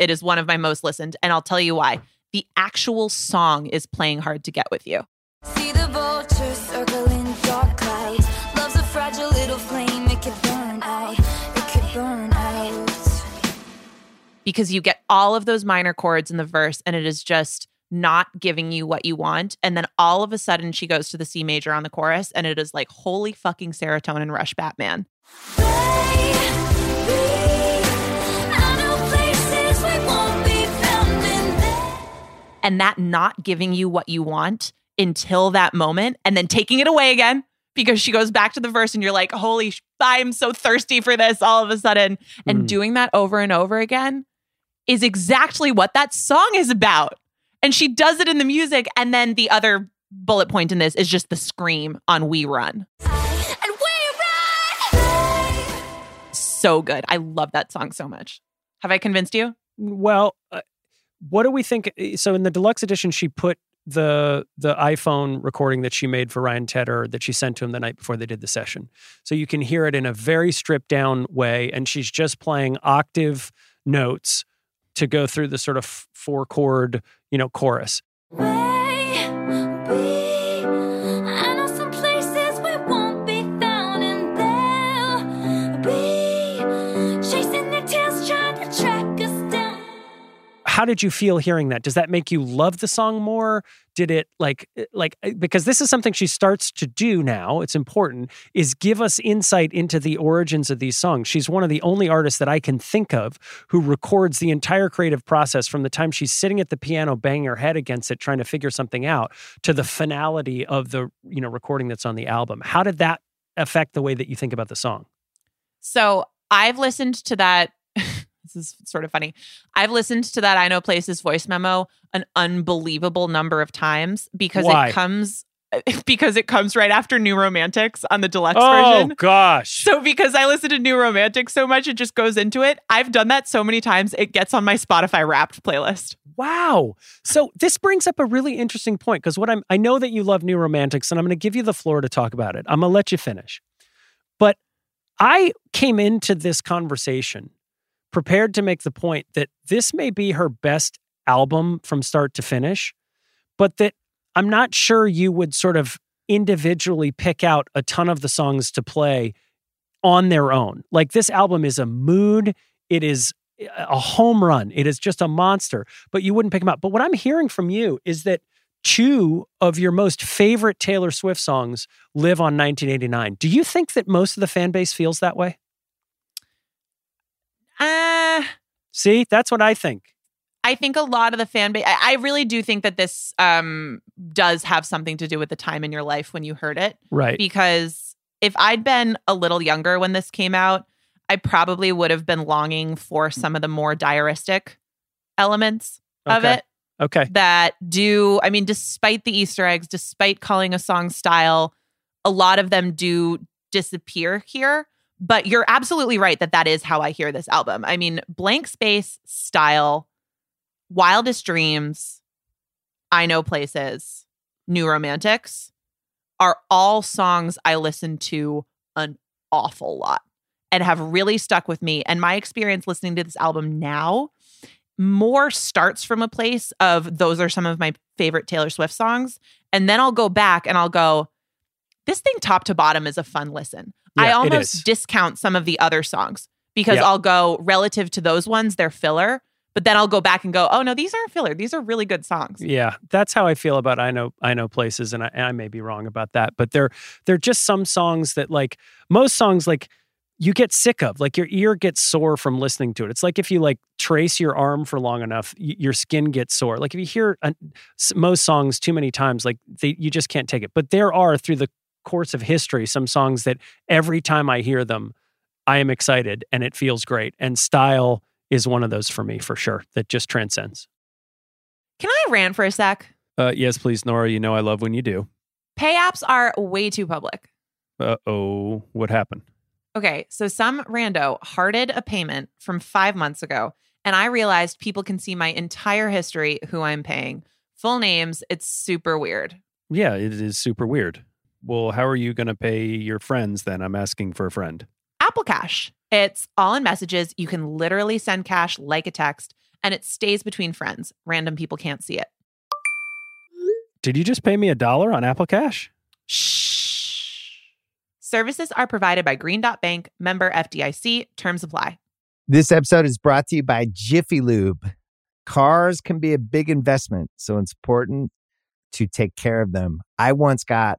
It is one of my most listened, and I'll tell you why. The actual song is playing hard to get with you. See the vultures circling dark clouds. Love's a fragile little flame, it could burn out. It could burn out. because you get all of those minor chords in the verse and it is just not giving you what you want. And then all of a sudden she goes to the C major on the chorus and it is like, holy fucking serotonin rush, Batman. And that not giving you what you want until that moment and then taking it away again because she goes back to the verse and you're like, holy, sh- I'm so thirsty for this all of a sudden. And Mm. doing that over and over again is exactly what that song is about. And she does it in the music. And then the other bullet point in this is just the scream on We Run. And we run. So good. I love that song so much. Have I convinced you? Well, uh, what do we think? eh, So in the deluxe edition, she put the the iPhone recording that she made for Ryan Tedder that she sent to him the night before they did the session. So you can hear it in a very stripped down way, and she's just playing octave notes to go through the sort of four chord, you know, chorus. How did you feel hearing that? Does that make you love the song more? Did it like eh, like eh, because this is something she starts to do now, it's important, is give us insight into the origins of these songs. She's one of the only artists that I can think of who records the entire creative process from the time she's sitting at the piano banging her head against it trying to figure something out to the finality of the, you know, recording that's on the album. How did that affect the way that you think about the song? So I've listened to that. This is sort of funny. I've listened to that I Know Places voice memo an unbelievable number of times because Why? it comes *laughs* because it comes right after New Romantics on the deluxe Oh version. Oh gosh. So because I listen to New Romantics so much, it just goes into it. I've done that so many times, it gets on my Spotify Wrapped playlist. Wow. So this brings up a really interesting point because what I'm I know that you love New Romantics and I'm going to give you the floor to talk about it. I'm going to let you finish. But I came into this conversation prepared to make the point that this may be her best album from start to finish but that I'm not sure you would sort of individually pick out a ton of the songs to play on their own. Like this album is a mood, it is a home run, it is just a monster, but you wouldn't pick them up. But what I'm hearing from you is that two of your most favorite Taylor Swift songs live on 1989. Do you think that most of the fan base feels that way? Uh, See, that's what I think. I think a lot of the fan base, I, I really do think that this um, does have something to do with the time in your life when you heard it. Right. Because if I'd been a little younger when this came out, I probably would have been longing for some of the more diaristic elements of Okay. it Okay. that do, I mean, despite the Easter eggs, despite calling a song style, a lot of them do disappear here. But you're absolutely right that that is how I hear this album. I mean, Blank Space style, Wildest Dreams, I Know Places, New Romantics are all songs I listen to an awful lot and have really stuck with me. And my experience listening to this album now more starts from a place of those are some of my favorite Taylor Swift songs. And then I'll go back and I'll go, this thing top to bottom is a fun listen. I Yeah, almost discount some of the other songs because Yeah. I'll go relative to those ones, they're filler. But then I'll go back and go, oh no, these aren't filler. These are really good songs. Yeah, that's how I feel about I know I know places, and I, and I may be wrong about that, but they're they're just some songs that like most songs like you get sick of, like your ear gets sore from listening to it. It's like if you like trace your arm for long enough, y- your skin gets sore. Like if you hear uh, most songs too many times, like they, you just can't take it. But there are through the course of history some songs that every time I hear them, I am excited and it feels great. And style is one of those for me for sure that just transcends. Can I rant for a sec? Uh, yes, please, Nora. You know I love when you do. Pay apps are way too public. Uh oh, what happened? Okay, so some rando hearted a payment from five months ago, and I realized people can see my entire history, who I'm paying, full names. It's super weird. Yeah, it is super weird. Well, how are you going to pay your friends then? I'm asking for a friend. Apple Cash. It's all in messages. You can literally send cash like a text, and it stays between friends. Random people can't see it. Did you just pay me a dollar on Apple Cash? Shh. Services are provided by Green Dot Bank, member FDIC. Terms apply. This episode is brought to you by Jiffy Lube. Cars can be a big investment, so it's important to take care of them. I once got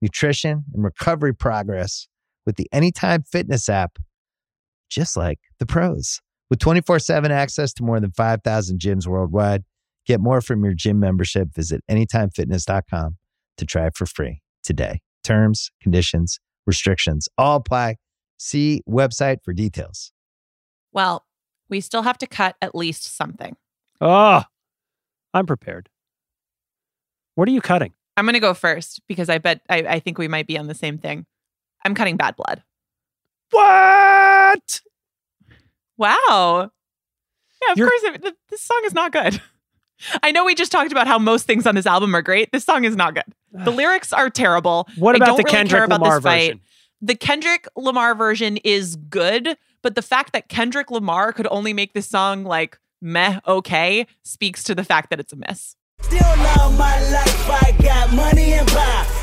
nutrition, and recovery progress with the Anytime Fitness app, just like the pros. With 24 7 access to more than 5,000 gyms worldwide, get more from your gym membership. Visit anytimefitness.com to try it for free today. Terms, conditions, restrictions all apply. See website for details. Well, we still have to cut at least something. Oh, I'm prepared. What are you cutting? I'm going to go first because I bet I, I think we might be on the same thing. I'm cutting bad blood. What? Wow. Yeah, of You're- course. It, this song is not good. *laughs* I know we just talked about how most things on this album are great. This song is not good. The lyrics are terrible. What I about don't the really Kendrick care about Lamar this fight. version? The Kendrick Lamar version is good, but the fact that Kendrick Lamar could only make this song like meh okay speaks to the fact that it's a miss. Still love my life, I got money and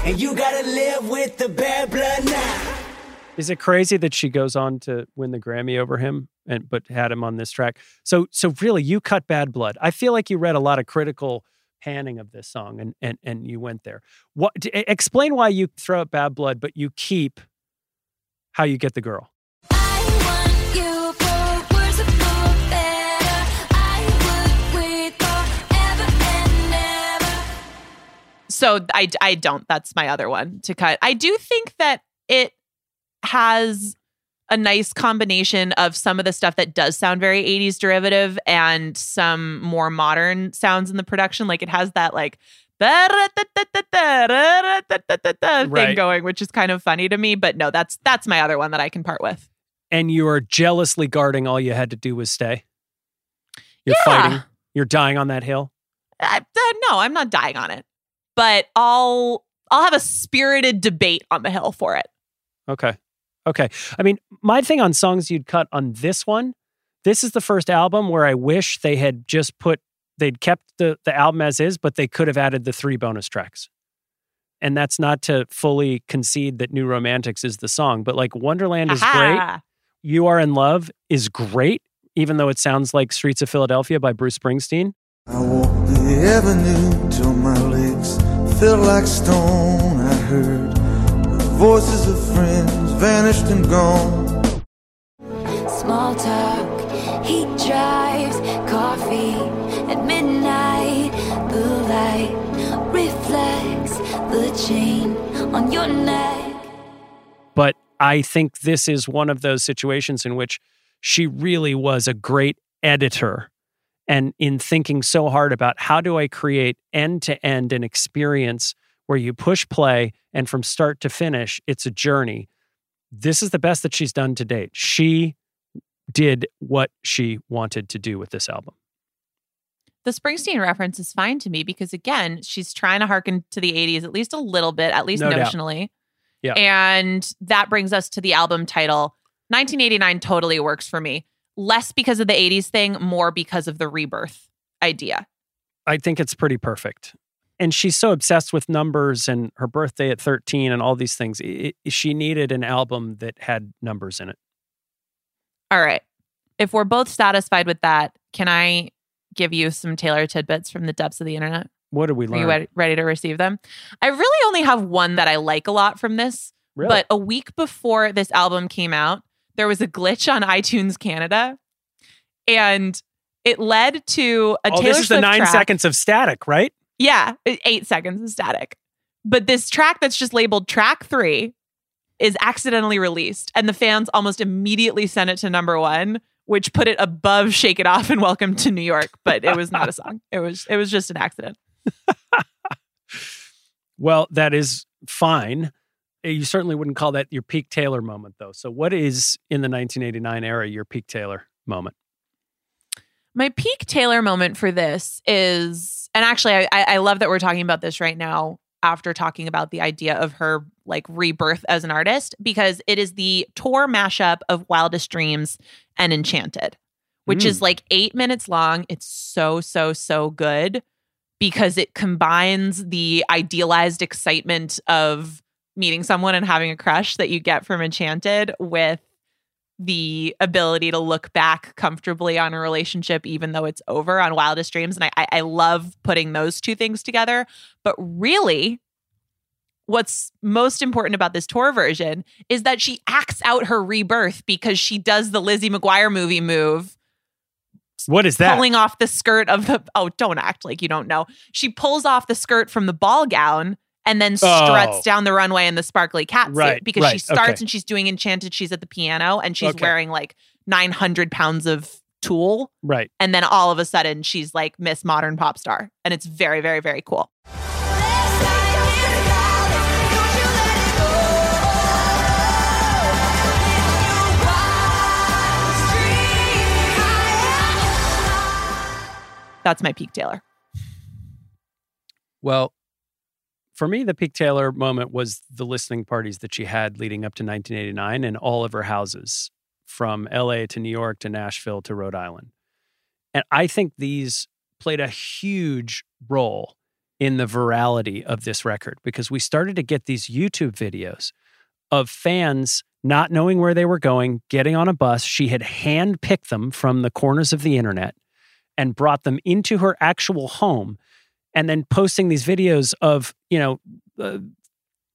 and you gotta live with the bad blood now. Is it crazy that she goes on to win the Grammy over him and but had him on this track? So so really you cut Bad Blood. I feel like you read a lot of critical panning of this song, and and and you went there. What? explain why you throw out Bad Blood, but you keep how you get the girl. So I I don't. That's my other one to cut. I do think that it has a nice combination of some of the stuff that does sound very 80s derivative and some more modern sounds in the production. Like it has that like *laughs* thing Right. going, which is kind of funny to me. But no, that's that's my other one that I can part with. and you are jealously guarding all you had to do was stay. You're Yeah. fighting. You're dying on that hill. I, uh, no, I'm not dying on it, but I'll I'll have a spirited debate on the hill for it. Okay. Okay. I mean, my thing on songs you'd cut on this one, this is the first album where I wish they had just put they'd kept the the album as is, but they could have added the three bonus tracks. And that's not to fully concede that New Romantics is the song, but like Wonderland is great. You Are in Love is great, even though it sounds like Streets of Philadelphia by Bruce Springsteen. I walked the avenue till my legs felt like stone. I heard the voices of friends vanished and gone. Small talk, he drives coffee at midnight. The light reflects the chain on your neck. but I think this is one of those situations in which she really was a great editor. And in thinking so hard about how do I create end to end an experience where you push play and from start to finish, it's a journey. This is the best that she's done to date. She did what she wanted to do with this album. The Springsteen reference is fine to me because again, she's trying to harken to the 80s at least a little bit, at least No doubt. notionally. Yeah. And that brings us to the album title. 1989 totally works for me. Less because of the 80s thing, more because of the rebirth idea. I think it's pretty perfect. And she's so obsessed with numbers and her birthday at 13 and all these things. I- I- she needed an album that had numbers in it. All right. If we're both satisfied with that, can I give you some Taylor tidbits from the depths of the internet? What did we Are you ready, ready to receive them? I really only have one that I like a lot from this. Really? But a week before this album came out, there was a glitch on iTunes Canada, and it led to a oh, Taylor this is the nine track. seconds of static, right? Yeah, eight seconds of static. But this track that's just labeled track three is accidentally released, and the fans almost immediately sent it to number one, which put it above "Shake It Off" and "Welcome to New York." But it was not a song. It was it was just an accident. *laughs* Well, that is fine. Uh, You certainly wouldn't call that your peak Taylor moment, though. So, what is in the 1989 era your peak Taylor moment? My peak Taylor moment for this is, and actually, I, I I love that we're talking about this right now after talking about the idea of her like rebirth as an artist because it is the tour mashup of Wildest Dreams and Enchanted, which is like eight minutes long. It's so, so, so good because it combines the idealized excitement of meeting someone and having a crush that you get from Enchanted with the ability to look back comfortably on a relationship even though it's over on wildest dreams. And I, I i love putting those two things together. But really what's most important about this tour version is that she acts out her rebirth because she does the lizzie mcguire movie move. What is that? pulling off the skirt of the oh don't act like you don't know. She pulls off the skirt from the ball gown and then oh. struts Oh. down the runway in the sparkly cat Right, suit because she starts okay. and she's doing enchanted she's at the piano and she's Okay. wearing like 900 pounds of tulle right. and then all of a sudden she's like miss modern pop star and it's very very very cool that's my peak taylor Well, for me, the peak Taylor moment was the listening parties that she had leading up to 1989 in all of her houses from LA to New York to Nashville to Rhode Island. And I think these played a huge role in the virality of this record because we started to get these YouTube videos of fans not knowing where they were going, getting on a bus. She had handpicked them from the corners of the internet and brought them into her actual home and then posting these videos of, you know, uh,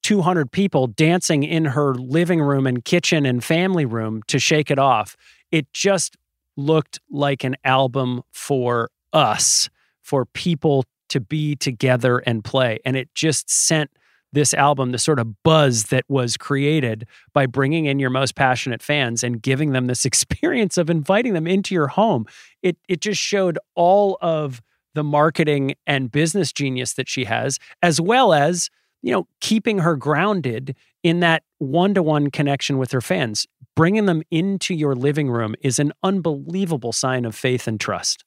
200 people dancing in her living room and kitchen and family room to shake it off. It just looked like an album for us, for people to be together and play. And it just sent this album the sort of buzz that was created by bringing in your most passionate fans and giving them this *laughs* experience of inviting them into your home. It it just showed all of the marketing and business genius that she has as well as you know, keeping her grounded in that one to one connection with her fans. Bringing them into your living room is an unbelievable sign of faith and trust.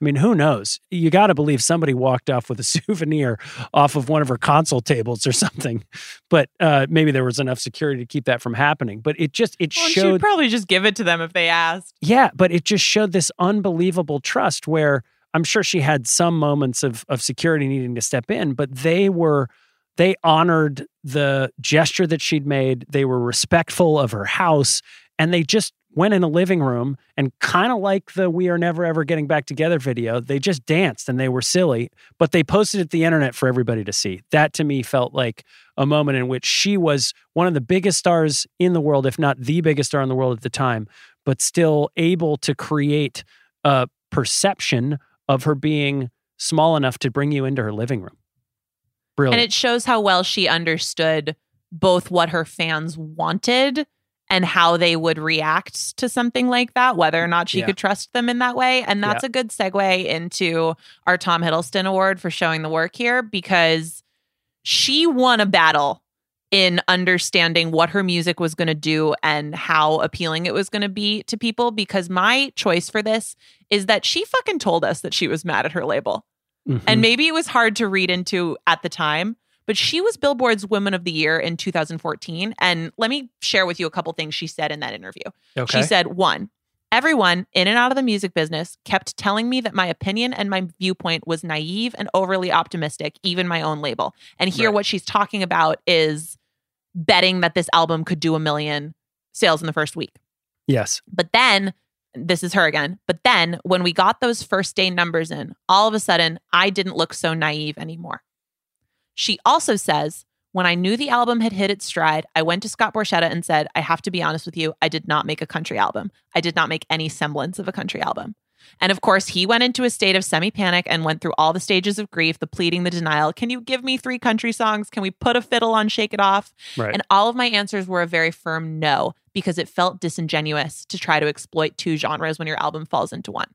I mean, who knows? You got to believe somebody walked off with a *laughs* souvenir off of one of her console tables or something. But uh, maybe there was enough security to keep that from happening. But it just it Well, showed she'd probably just give it to them if they asked. yeah, but it just showed this unbelievable trust where I'm sure she had some moments of of security needing to step in, but they were they honored the gesture that she'd made. They were respectful of her house and they just went in a living room and kind of like the we are never ever getting back together video, they just danced and they were silly, but they posted it to the internet for everybody to see. That to me felt like a moment in which she was one of the biggest stars in the world, if not the biggest star in the world at the time, but still able to create a perception of her being small enough to bring you into her living room. Brilliant. And it shows how well she understood both what her fans wanted and how they would react to something like that, whether or not she Yeah. could trust them in that way. And that's a good segue into our Tom Hiddleston Award for showing the work here because she won a battle in understanding what her music was going to do and how appealing it was going to be to people. Because my choice for this is that she fucking told us that she was mad at her label. Mhm. And maybe it was hard to read into at the time, but she was Billboard's Woman of the Year in 2014. And let me share with you a couple things she said in that interview. okay. She said, one, everyone in and out of the music business kept telling me that my opinion and my viewpoint was naive and overly optimistic, even my own label. And here, Right. what she's talking about is betting that this album could do a million sales in the first week. yes. But then, this is her again. But then, when we got those first day numbers in, all of a sudden, I didn't look so naive anymore. She also says, when I knew the album had hit its stride, I went to Scott Borchetta and said, I have to be honest with you, I did not make a country album. I did not make any semblance of a country album. And of course, he went into a state of semi panic and went through all the stages of grief the pleading, the denial. Can you give me three country songs? Can we put a fiddle on Shake It Off? Right. And all of my answers were a very firm no, because it felt disingenuous to try to exploit two genres when your album falls into one.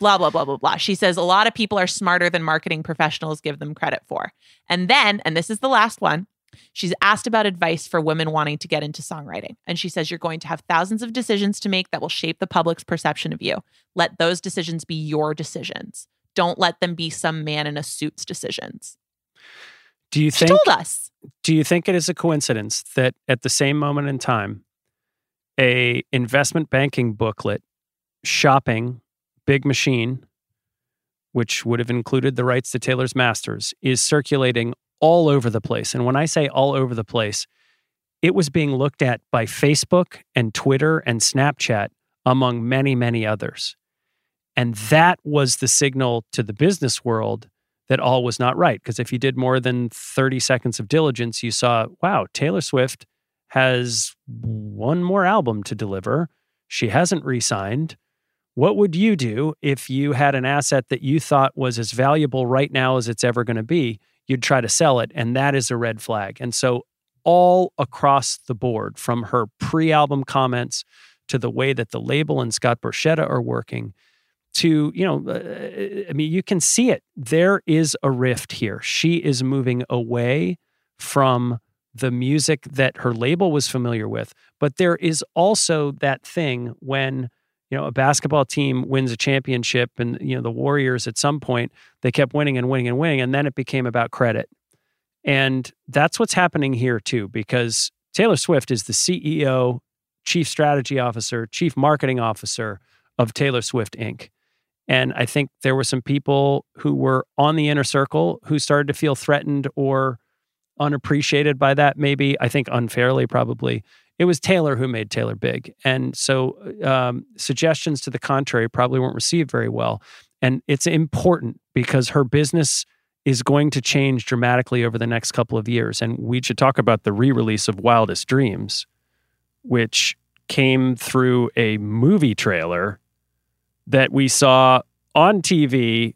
Blah, blah, blah, blah, blah. She says a lot of people are smarter than marketing professionals give them credit for. And then, and this is the last one, she's asked about advice for women wanting to get into songwriting. And she says, You're going to have thousands of decisions to make that will shape the public's perception of you. Let those decisions be your decisions. Don't let them be some man in a suit's decisions. do you She think told us. do you think it is a coincidence that at the same moment in time a investment banking booklet shopping big machine which would have included the rights to taylor's masters is circulating all over the place and when i say all over the place it was being looked at by facebook and twitter and snapchat among many many others and that was the signal to the business world that all was not right. Because if you did more than 30 seconds of diligence, you saw, wow, Taylor Swift has one more album to deliver. She hasn't re signed. What would you do if you had an asset that you thought was as valuable right now as it's ever going to be? You'd try to sell it, and that is a red flag. And so, all across the board, from her pre album comments to the way that the label and Scott Borchetta are working, to you know uh, i mean you can see it there is a rift here she is moving away from the music that her label was familiar with but there is also that thing when you know a basketball team wins a championship and you know the warriors at some point they kept winning and winning and winning and then it became about credit and that's what's happening here too because taylor swift is the ceo chief strategy officer chief marketing officer of taylor swift inc and I think there were some people who were on the inner circle who started to feel threatened or unappreciated by that, maybe. I think unfairly, probably. It was Taylor who made Taylor big. And so um, suggestions to the contrary probably weren't received very well. And it's important because her business is going to change dramatically over the next couple of years. And we should talk about the re release of Wildest Dreams, which came through a movie trailer that we saw on TV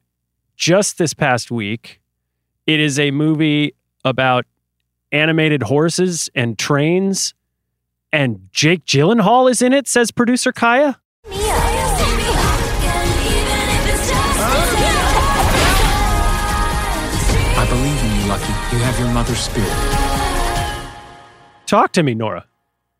just this past week. It is a movie about animated horses and trains, and Jake Gyllenhaal is in it, says producer Kaya. I believe in you, Lucky. You have your mother's spirit. Talk to me, Nora.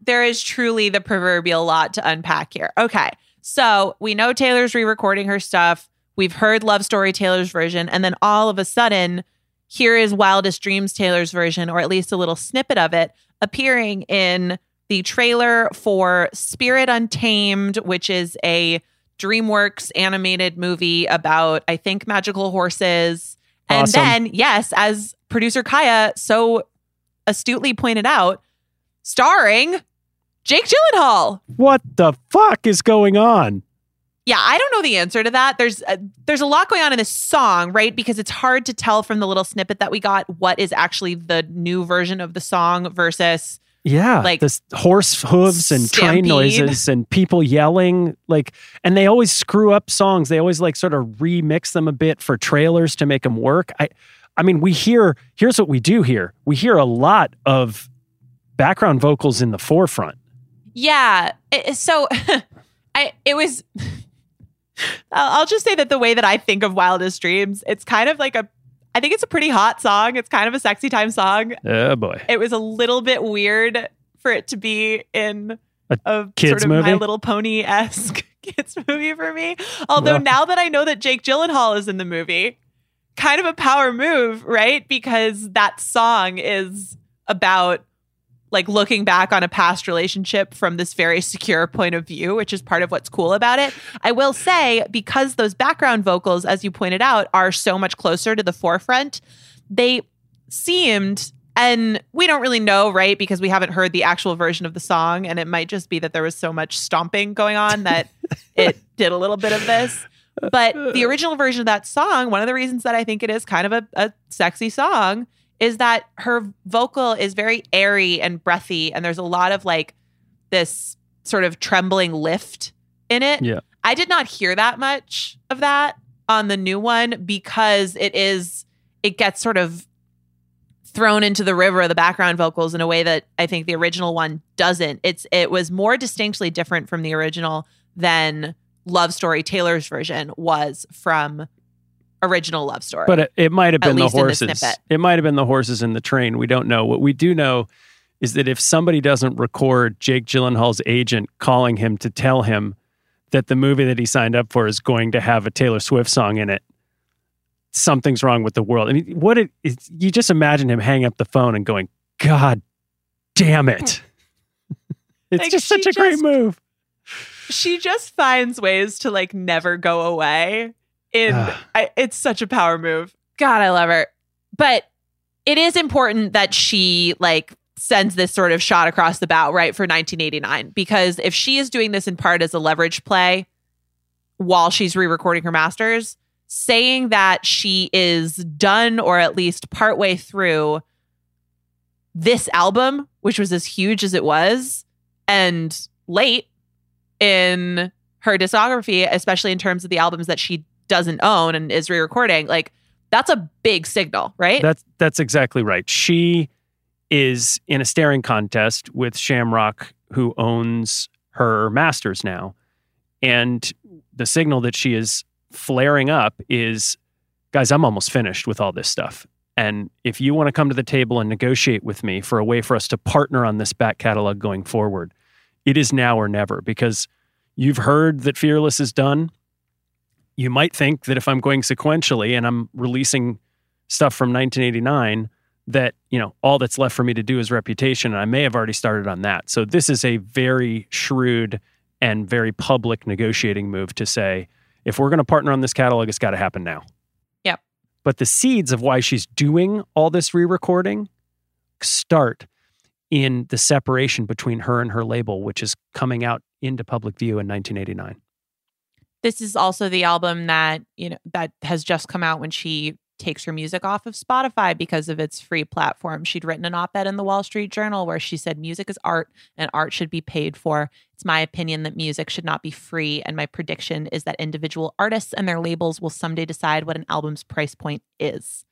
there is truly the proverbial lot to unpack here. Okay. So we know Taylor's re recording her stuff. We've heard Love Story Taylor's version. And then all of a sudden, here is Wildest Dreams Taylor's version, or at least a little snippet of it, appearing in the trailer for Spirit Untamed, which is a DreamWorks animated movie about, I think, magical horses. And Awesome. then, yes, as producer Kaya so astutely pointed out, starring Jake Gyllenhaal. What the fuck is going on? Yeah, I don't know the answer to that. There's a, there's a lot going on in this song, right? Because it's hard to tell from the little snippet that we got what is actually the new version of the song versus Yeah, Like, this horse hooves and train noises and people yelling like and they always screw up songs. They always like sort of remix them a bit for trailers to make them work. I I mean, we hear here's what we do here. We hear a lot of background vocals in the forefront. Yeah. so *laughs* I it was *laughs* I'll I'll just say that the way that I think of Wildest Dreams, it's kind of like a I think it's a pretty hot song. It's kind of a sexy time song. Oh boy. It was a little bit weird for it to be in A a, kids sort of My? Little Pony esque *laughs* kids movie for me. Although Well. now that I know that Jake Gyllenhaal is in the movie, kind of a power move, right? Because that song is about like looking back on a past relationship from this very secure point of view, which is part of what's cool about it. I will say, because those background vocals, as you pointed out, are so much closer to the forefront, they seemed, and we don't really know, right? Because we haven't heard the actual version of the song, and it might just be that there was so much stomping going on that *laughs* it did a little bit of this. But the original version of that song, one of the reasons that I think it is kind of a, a sexy song is that her vocal is very airy and breathy, and there's a lot of like this sort of trembling lift in it. Yeah. I did not hear that much of that on the new one because it is, it gets sort of thrown into the river of the background vocals in a way that I think the original one doesn't. It's it was more distinctly different from the original than Love Story Taylor's version was from original Love Story. But it, it might have been the in the horses. It might have been the horses in the train. We don't know. What we do know is that if somebody doesn't record Jake Gyllenhaal's agent calling him to tell him that the movie that he signed up for is going to have a Taylor Swift song in it, something's wrong with the world. I mean, what it is, you just imagine him hanging up the phone and going, God damn it. *laughs* it's Like, just such a great move. she just finds ways to like never go away. In. I, it's such a power move. God, I love her. But it is important that she like sends this sort of shot across the bow, right, for 1989. Because if she is doing this in part as a leverage play while she's re-recording her masters, saying that she is done or at least partway through this album, which was as huge as it was, and late in her discography, especially in terms of the albums that she doesn't own and is re-recording, like that's a big signal, right? That's that's exactly right. She is in a staring contest with Shamrock, who owns her masters now, and the signal that she is flaring up is, guys, I'm almost finished with all this stuff. And if you want to come to the table and negotiate with me for a way for us to partner on this back catalog going forward, it is now or never because you've heard that Fearless is done. You might think that if I'm going sequentially and I'm releasing stuff from 1989 that you know all that's left for me to do is reputation and i may have already started on that. So this is a very shrewd and very public negotiating move to say if we're going to partner on this catalog it's got to happen now. Yep. but the seeds of why she's doing all this re-recording start in the separation between her and her label which is coming out into public view in 1989 this is also the album that, you know, that has just come out when she takes her music off of Spotify because of its free platform. She'd written an op ed in the Wall Street Journal where she said music is art and art should be paid for. It's my opinion that music should not be free. And my prediction is that individual artists and their labels will someday decide what an album's price point is.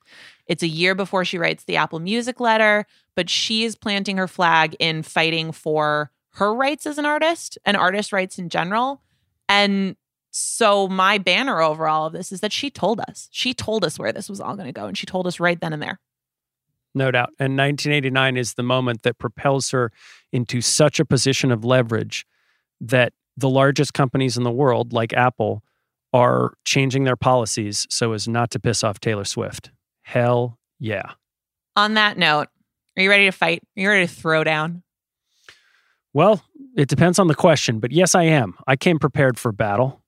It's a year before she writes the Apple Music letter, but she is planting her flag in fighting for her rights as an artist and artist rights in general. And so my banner over all of this is that she told us. She told us where this was all going to go and she told us right then and there. No doubt. And 1989 is the moment that propels her into such a position of leverage that the largest companies in the world, like Apple, are changing their policies so as not to piss off Taylor Swift. Hell yeah. On that note, are you ready to fight? Are you ready to throw down? Well, it depends on the question, but yes, I am. I came prepared for battle.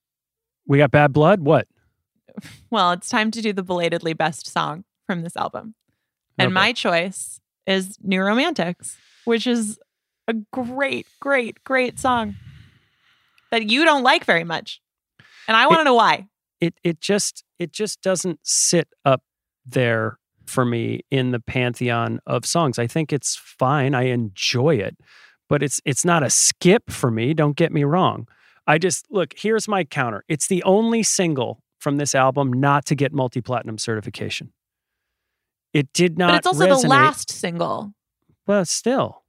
We got bad blood? What? *laughs* Well, it's time to do the belatedly best song from this album. And boy. my choice is New Romantics, which is a great, great, great song that you don't like very much. And I want to know why. it it just it just doesn't sit up there for me in the pantheon of songs. I think it's fine. I enjoy it, but it's it's not a skip for me. Don't get me wrong. I just look. Here's my counter. It's the only single from this album not to get multi platinum certification. It did not. but it's also resonate. the last single. Well, still,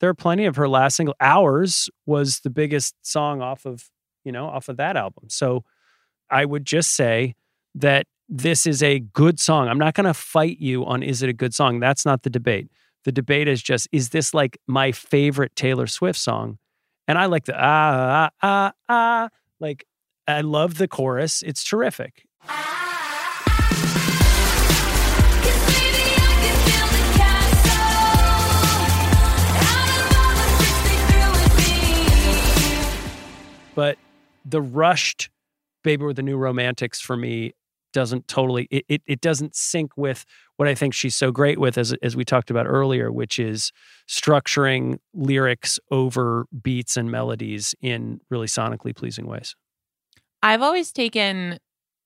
there are plenty of her last single. Ours was the biggest song off of you know off of that album. So I would just say that this is a good song. I'm not going to fight you on is it a good song. That's not the debate. The debate is just is this like my favorite Taylor Swift song? And I like the ah ah ah ah. Like I love the chorus. It's terrific. But the rushed baby with the new romantics for me doesn't totally it, it, it doesn't sync with what i think she's so great with as, as we talked about earlier which is structuring lyrics over beats and melodies in really sonically pleasing ways I've always taken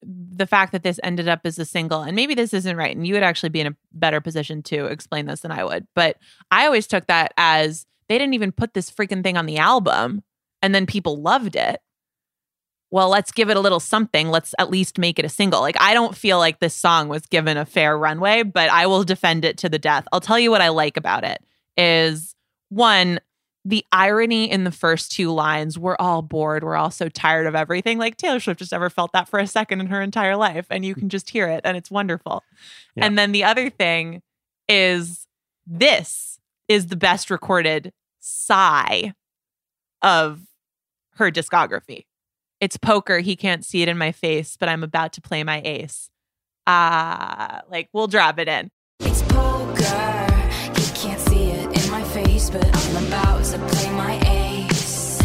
the fact that this ended up as a single, and maybe this isn't right, and you would actually be in a better position to explain this than I would. But I always took that as they didn't even put this freaking thing on the album, and then people loved it. Well, let's give it a little something. Let's at least make it a single. Like, I don't feel like this song was given a fair runway, but I will defend it to the death. I'll tell you what I like about it is one, the irony in the first two lines we're all bored we're all so tired of everything like taylor swift just never felt that for a second in her entire life and you can just hear it and it's wonderful Yeah. and then the other thing is this is the best recorded sigh of her discography it's poker he can't see it in my face but i'm about to play my ace ah like we'll drop it in It's poker. He can't see it in my face, but I'm about to play my ace.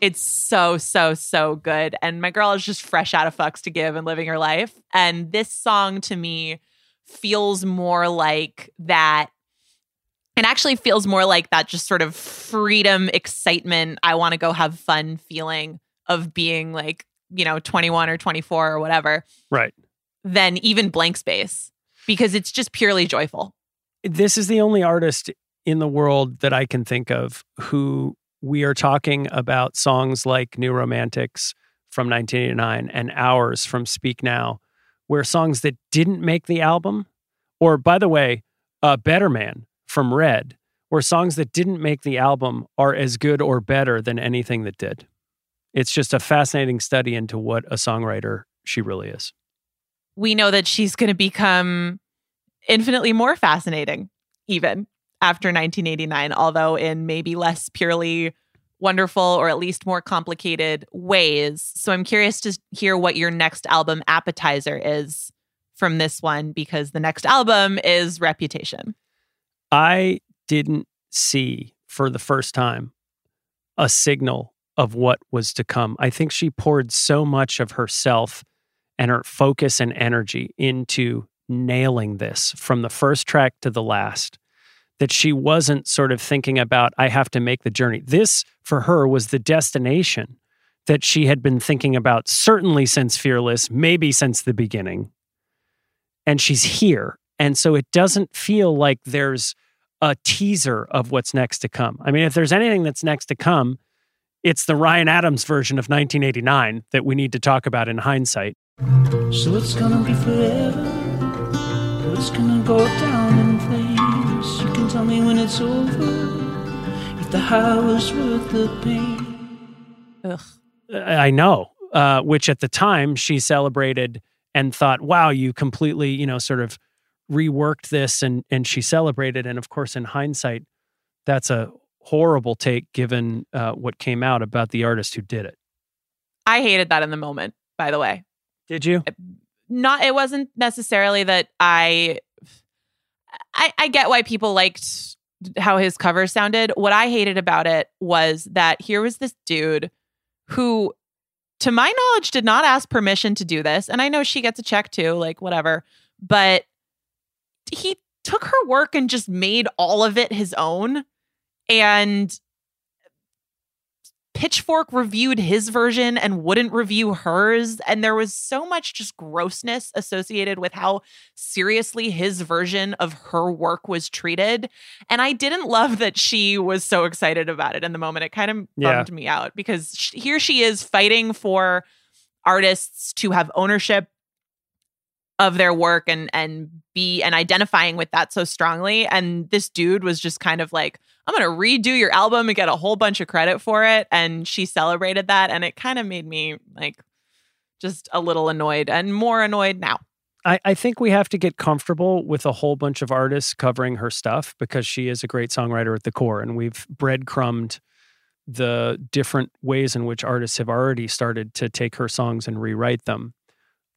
It's so, so, so good. And my girl is just fresh out of fucks to give and living her life. And this song to me feels more like that. It actually feels more like that just sort of freedom, excitement. I want to go have fun feeling of being like, you know, 21 or 24 or whatever right than even blank space because it's just purely joyful. this is the only artist in the world that I can think of who we are talking about songs like New Romantics from 1989 and Ours from Speak Now, where songs that didn't make the album, or by the way, uh, Better Man from Red, where songs that didn't make the album are as good or better than anything that did. It's just a fascinating study into what a songwriter she really is. we know that she's going to become infinitely more fascinating even after 1989 although in maybe less purely wonderful or at least more complicated ways so i'm curious to hear what your next album appetizer is from this one because the next album is reputation I didn't see for the first time a signal of what was to come. I think she poured so much of herself and her focus and energy into nailing this from the first track to the last that she wasn't sort of thinking about, I have to make the journey. This for her was the destination that she had been thinking about, certainly since Fearless, maybe since the beginning. and she's here. And so it doesn't feel like there's a teaser of what's next to come. I mean, if there's anything that's next to come, it's the Ryan Adams version of 1989 that we need to talk about in hindsight. So it's gonna be forever. It's gonna go down in flames. You can tell me when it's over. If the high was worth the pain. Ugh. I know, uh, which at the time she celebrated and thought, wow, you completely, you know, sort of reworked this and and she celebrated. And of course, in hindsight, that's a horrible take given uh, what came out about the artist who did it. I hated that in the moment, by the way. Did you? Not it wasn't necessarily that I I, I get why people liked how his cover sounded. What I hated about it was that here was this dude who, to my knowledge, did not ask permission to do this. And I know she gets a check too, like whatever. But he took her work and just made all of it his own. And Pitchfork reviewed his version and wouldn't review hers. And there was so much just grossness associated with how seriously his version of her work was treated. And I didn't love that she was so excited about it in the moment. It kind of Yeah. bummed me out because sh- here she is fighting for artists to have ownership of their work and and be and identifying with that so strongly and this dude was just kind of like i'm gonna redo your album and get a whole bunch of credit for it and she celebrated that and it kind of made me like just a little annoyed and more annoyed now I, I think we have to get comfortable with a whole bunch of artists covering her stuff because she is a great songwriter at the core. And we've breadcrumbed the different ways in which artists have already started to take her songs and rewrite them.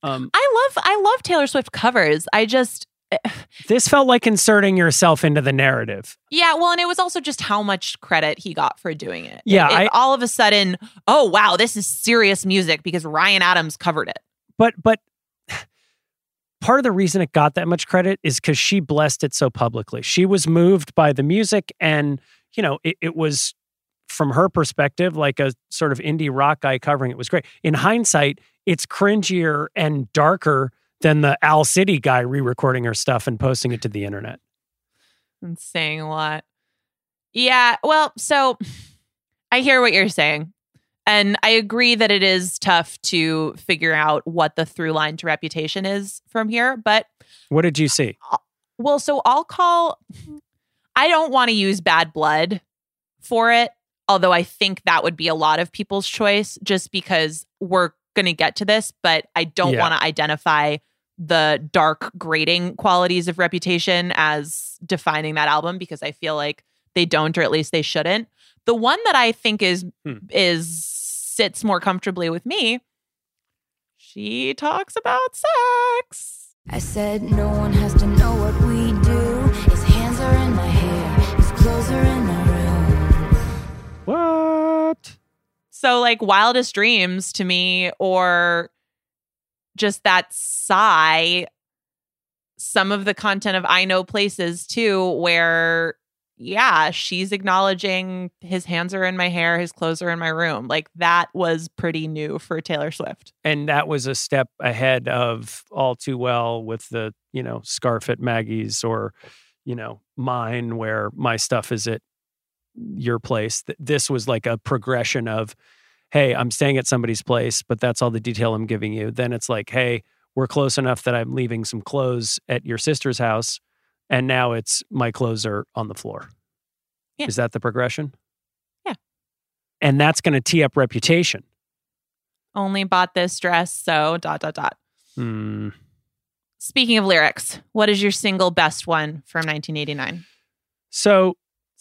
Um, i love i love taylor swift covers i just eh. this felt like inserting yourself into the narrative. Yeah, well, and it was also just how much credit he got for doing it. Yeah, It- it I- all of a sudden, oh wow, this is serious music because Ryan Adams covered it. But but *sighs* part of the reason it got that much credit is because she blessed it so publicly. She was moved by the music, and you know, it, it was from her perspective like a sort of indie rock guy covering it was great. In hindsight, it's cringier and darker than the Al City guy re-recording her stuff and posting it to the internet. and saying a lot. Yeah, well, so I hear what you're saying. And I agree that it is tough to figure out what the through line to reputation is from here. But What did you see? well, so I'll call, I don't want to use bad blood for it, although I think that would be a lot of people's choice just because we're going to get to this, but I don't Yeah. want to identify the dark grading qualities of reputation as defining that album because I feel like they don't or at least they shouldn't. The one that I think is Hmm. is sits more comfortably with me. She talks about sex. I said no one has to know what we do. His hands are in my hair, his clothes are in my room. What? So like wildest dreams to me or just that sigh some of the content of I know places too where yeah, she's acknowledging his hands are in my hair, his clothes are in my room. Like that was pretty new for Taylor Swift. and that was a step ahead of all too well with the you know scarf at maggie's or you know mine where my stuff is at your place this was like a progression of hey i'm staying at somebody's place but that's all the detail i'm giving you then it's like hey we're close enough that i'm leaving some clothes at your sister's house and now it's my clothes are on the floor Yeah. is that the progression Yeah. and that's going to tee up reputation Only bought this dress, so dot dot dot. Hmm. Speaking of lyrics, what is your single best one from 1989? so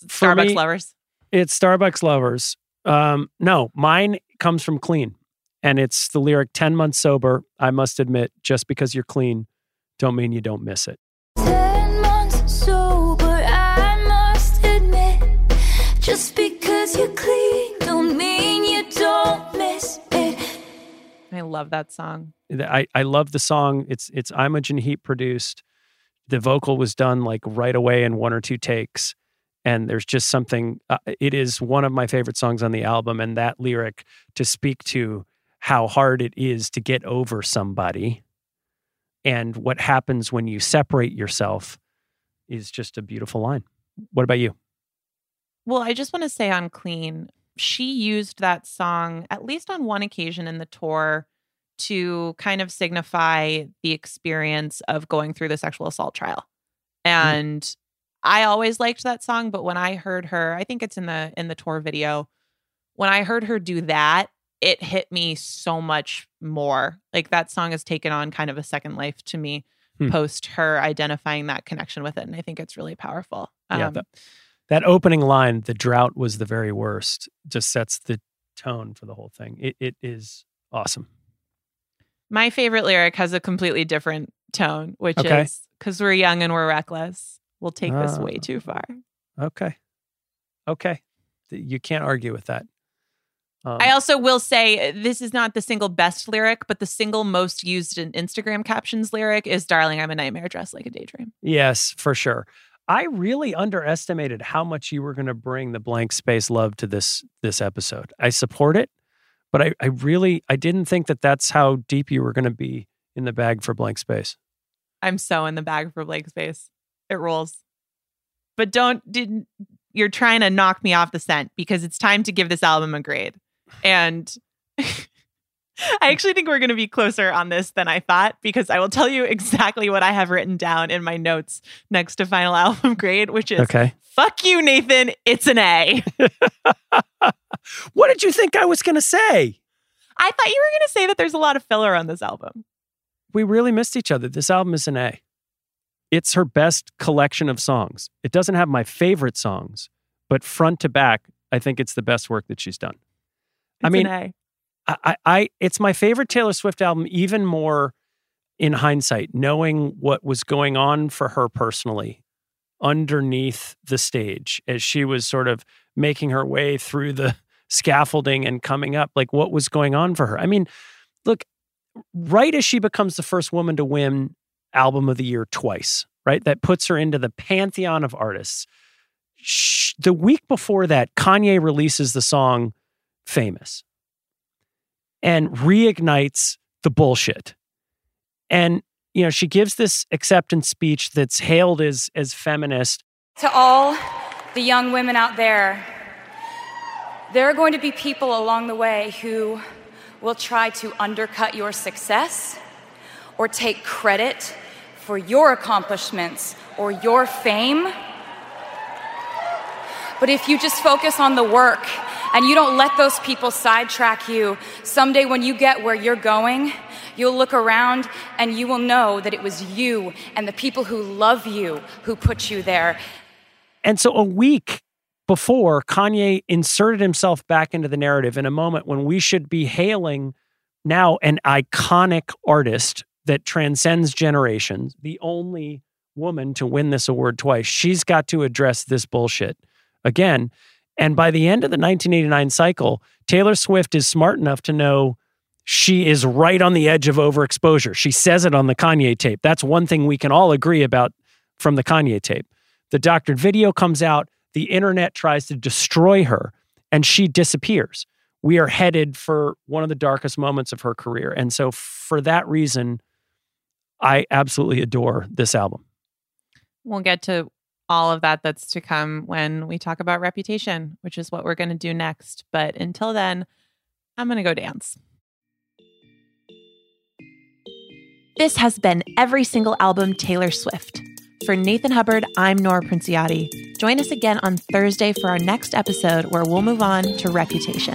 Starbucks me- lovers. It's Starbucks lovers. Um, no, mine comes from clean. And it's the lyric 10 months sober. I must admit, just because you're clean, don't mean you don't miss it. Ten months sober, I must admit. Just because you're clean, don't mean you don't miss it. I love that song. I, I love the song. It's it's Imogen Heap produced. The vocal was done like right away in one or two takes. And there's just something, uh, it is one of my favorite songs on the album. And that lyric to speak to how hard it is to get over somebody and what happens when you separate yourself is just a beautiful line. What about you? Well, I just want to say on Clean, she used that song at least on one occasion in the tour to kind of signify the experience of going through the sexual assault trial. And I always liked that song, but when I heard her, I think it's in the in the tour video, when I heard her do that, it hit me so much more. Like that song has taken on kind of a second life to me Hmm. post her identifying that connection with it. And I think it's really powerful. yeah, Um, that, that opening line, "The drought was the very worst," just sets the tone for the whole thing. It it is awesome. My favorite lyric has a completely different tone, which Okay. is because we're young and we're reckless. We'll take this way Ah. too far. Okay, okay, you can't argue with that. Um, I also will say uh, this is not the single best lyric, but the single most used in Instagram captions lyric is Darling, I'm a nightmare dressed like a daydream. Yes, for sure. I really underestimated how much you were going to bring the blank space love to this this episode. I support it, but I, I really I didn't think that that's how deep you were going to be in the bag for blank space. I'm so in the bag for blank space. It rolls. But don't didn't you're trying to knock me off the scent because it's time to give this album a grade. And *laughs* I actually think we're going to be closer on this than I thought because I will tell you exactly what I have written down in my notes next to final *laughs* album grade, which is Okay. fuck you, Nathan. It's an A. *laughs* What did you think I was going to say? I thought you were going to say that there's a lot of filler on this album. We really missed each other. This album is an A. It's her best collection of songs. It doesn't have my favorite songs, but front to back, I think it's the best work that she's done. I It's mean. I, I, I it's my favorite Taylor Swift album, even more in hindsight, knowing what was going on for her personally underneath the stage as she was sort of making her way through the scaffolding and coming up, like what was going on for her. I mean, look, right as she becomes the first woman to win album of the year twice, right? That puts her into the pantheon of artists. The week before that, Kanye releases the song Famous and reignites the bullshit. And you know, she gives this acceptance speech that's hailed as as feminist. To all the young women out there, there are going to be people along the way who will try to undercut your success or take credit for your accomplishments or your fame. But if you just focus on the work and you don't let those people sidetrack you, someday when you get where you're going, you'll look around and you will know that it was you and the people who love you who put you there. And so a week before Kanye inserted himself back into the narrative in a moment when we should be hailing now an iconic artist that transcends generations, the only woman to win this award twice. She's got to address this bullshit again. And by the end of the 1989 cycle, Taylor Swift is smart enough to know she is right on the edge of overexposure. She says it on the Kanye tape. That's one thing we can all agree about from the Kanye tape. The doctored video comes out, the internet tries to destroy her, and she disappears. We are headed for one of the darkest moments of her career. And so, for that reason, I absolutely adore this album. We'll get to all of that that's to come when we talk about reputation, which is what we're going to do next. But until then, I'm going to go dance. This has been every single album Taylor Swift. For Nathan Hubbard, I'm Nora Princiotti. Join us again on Thursday for our next episode where we'll move on to Reputation.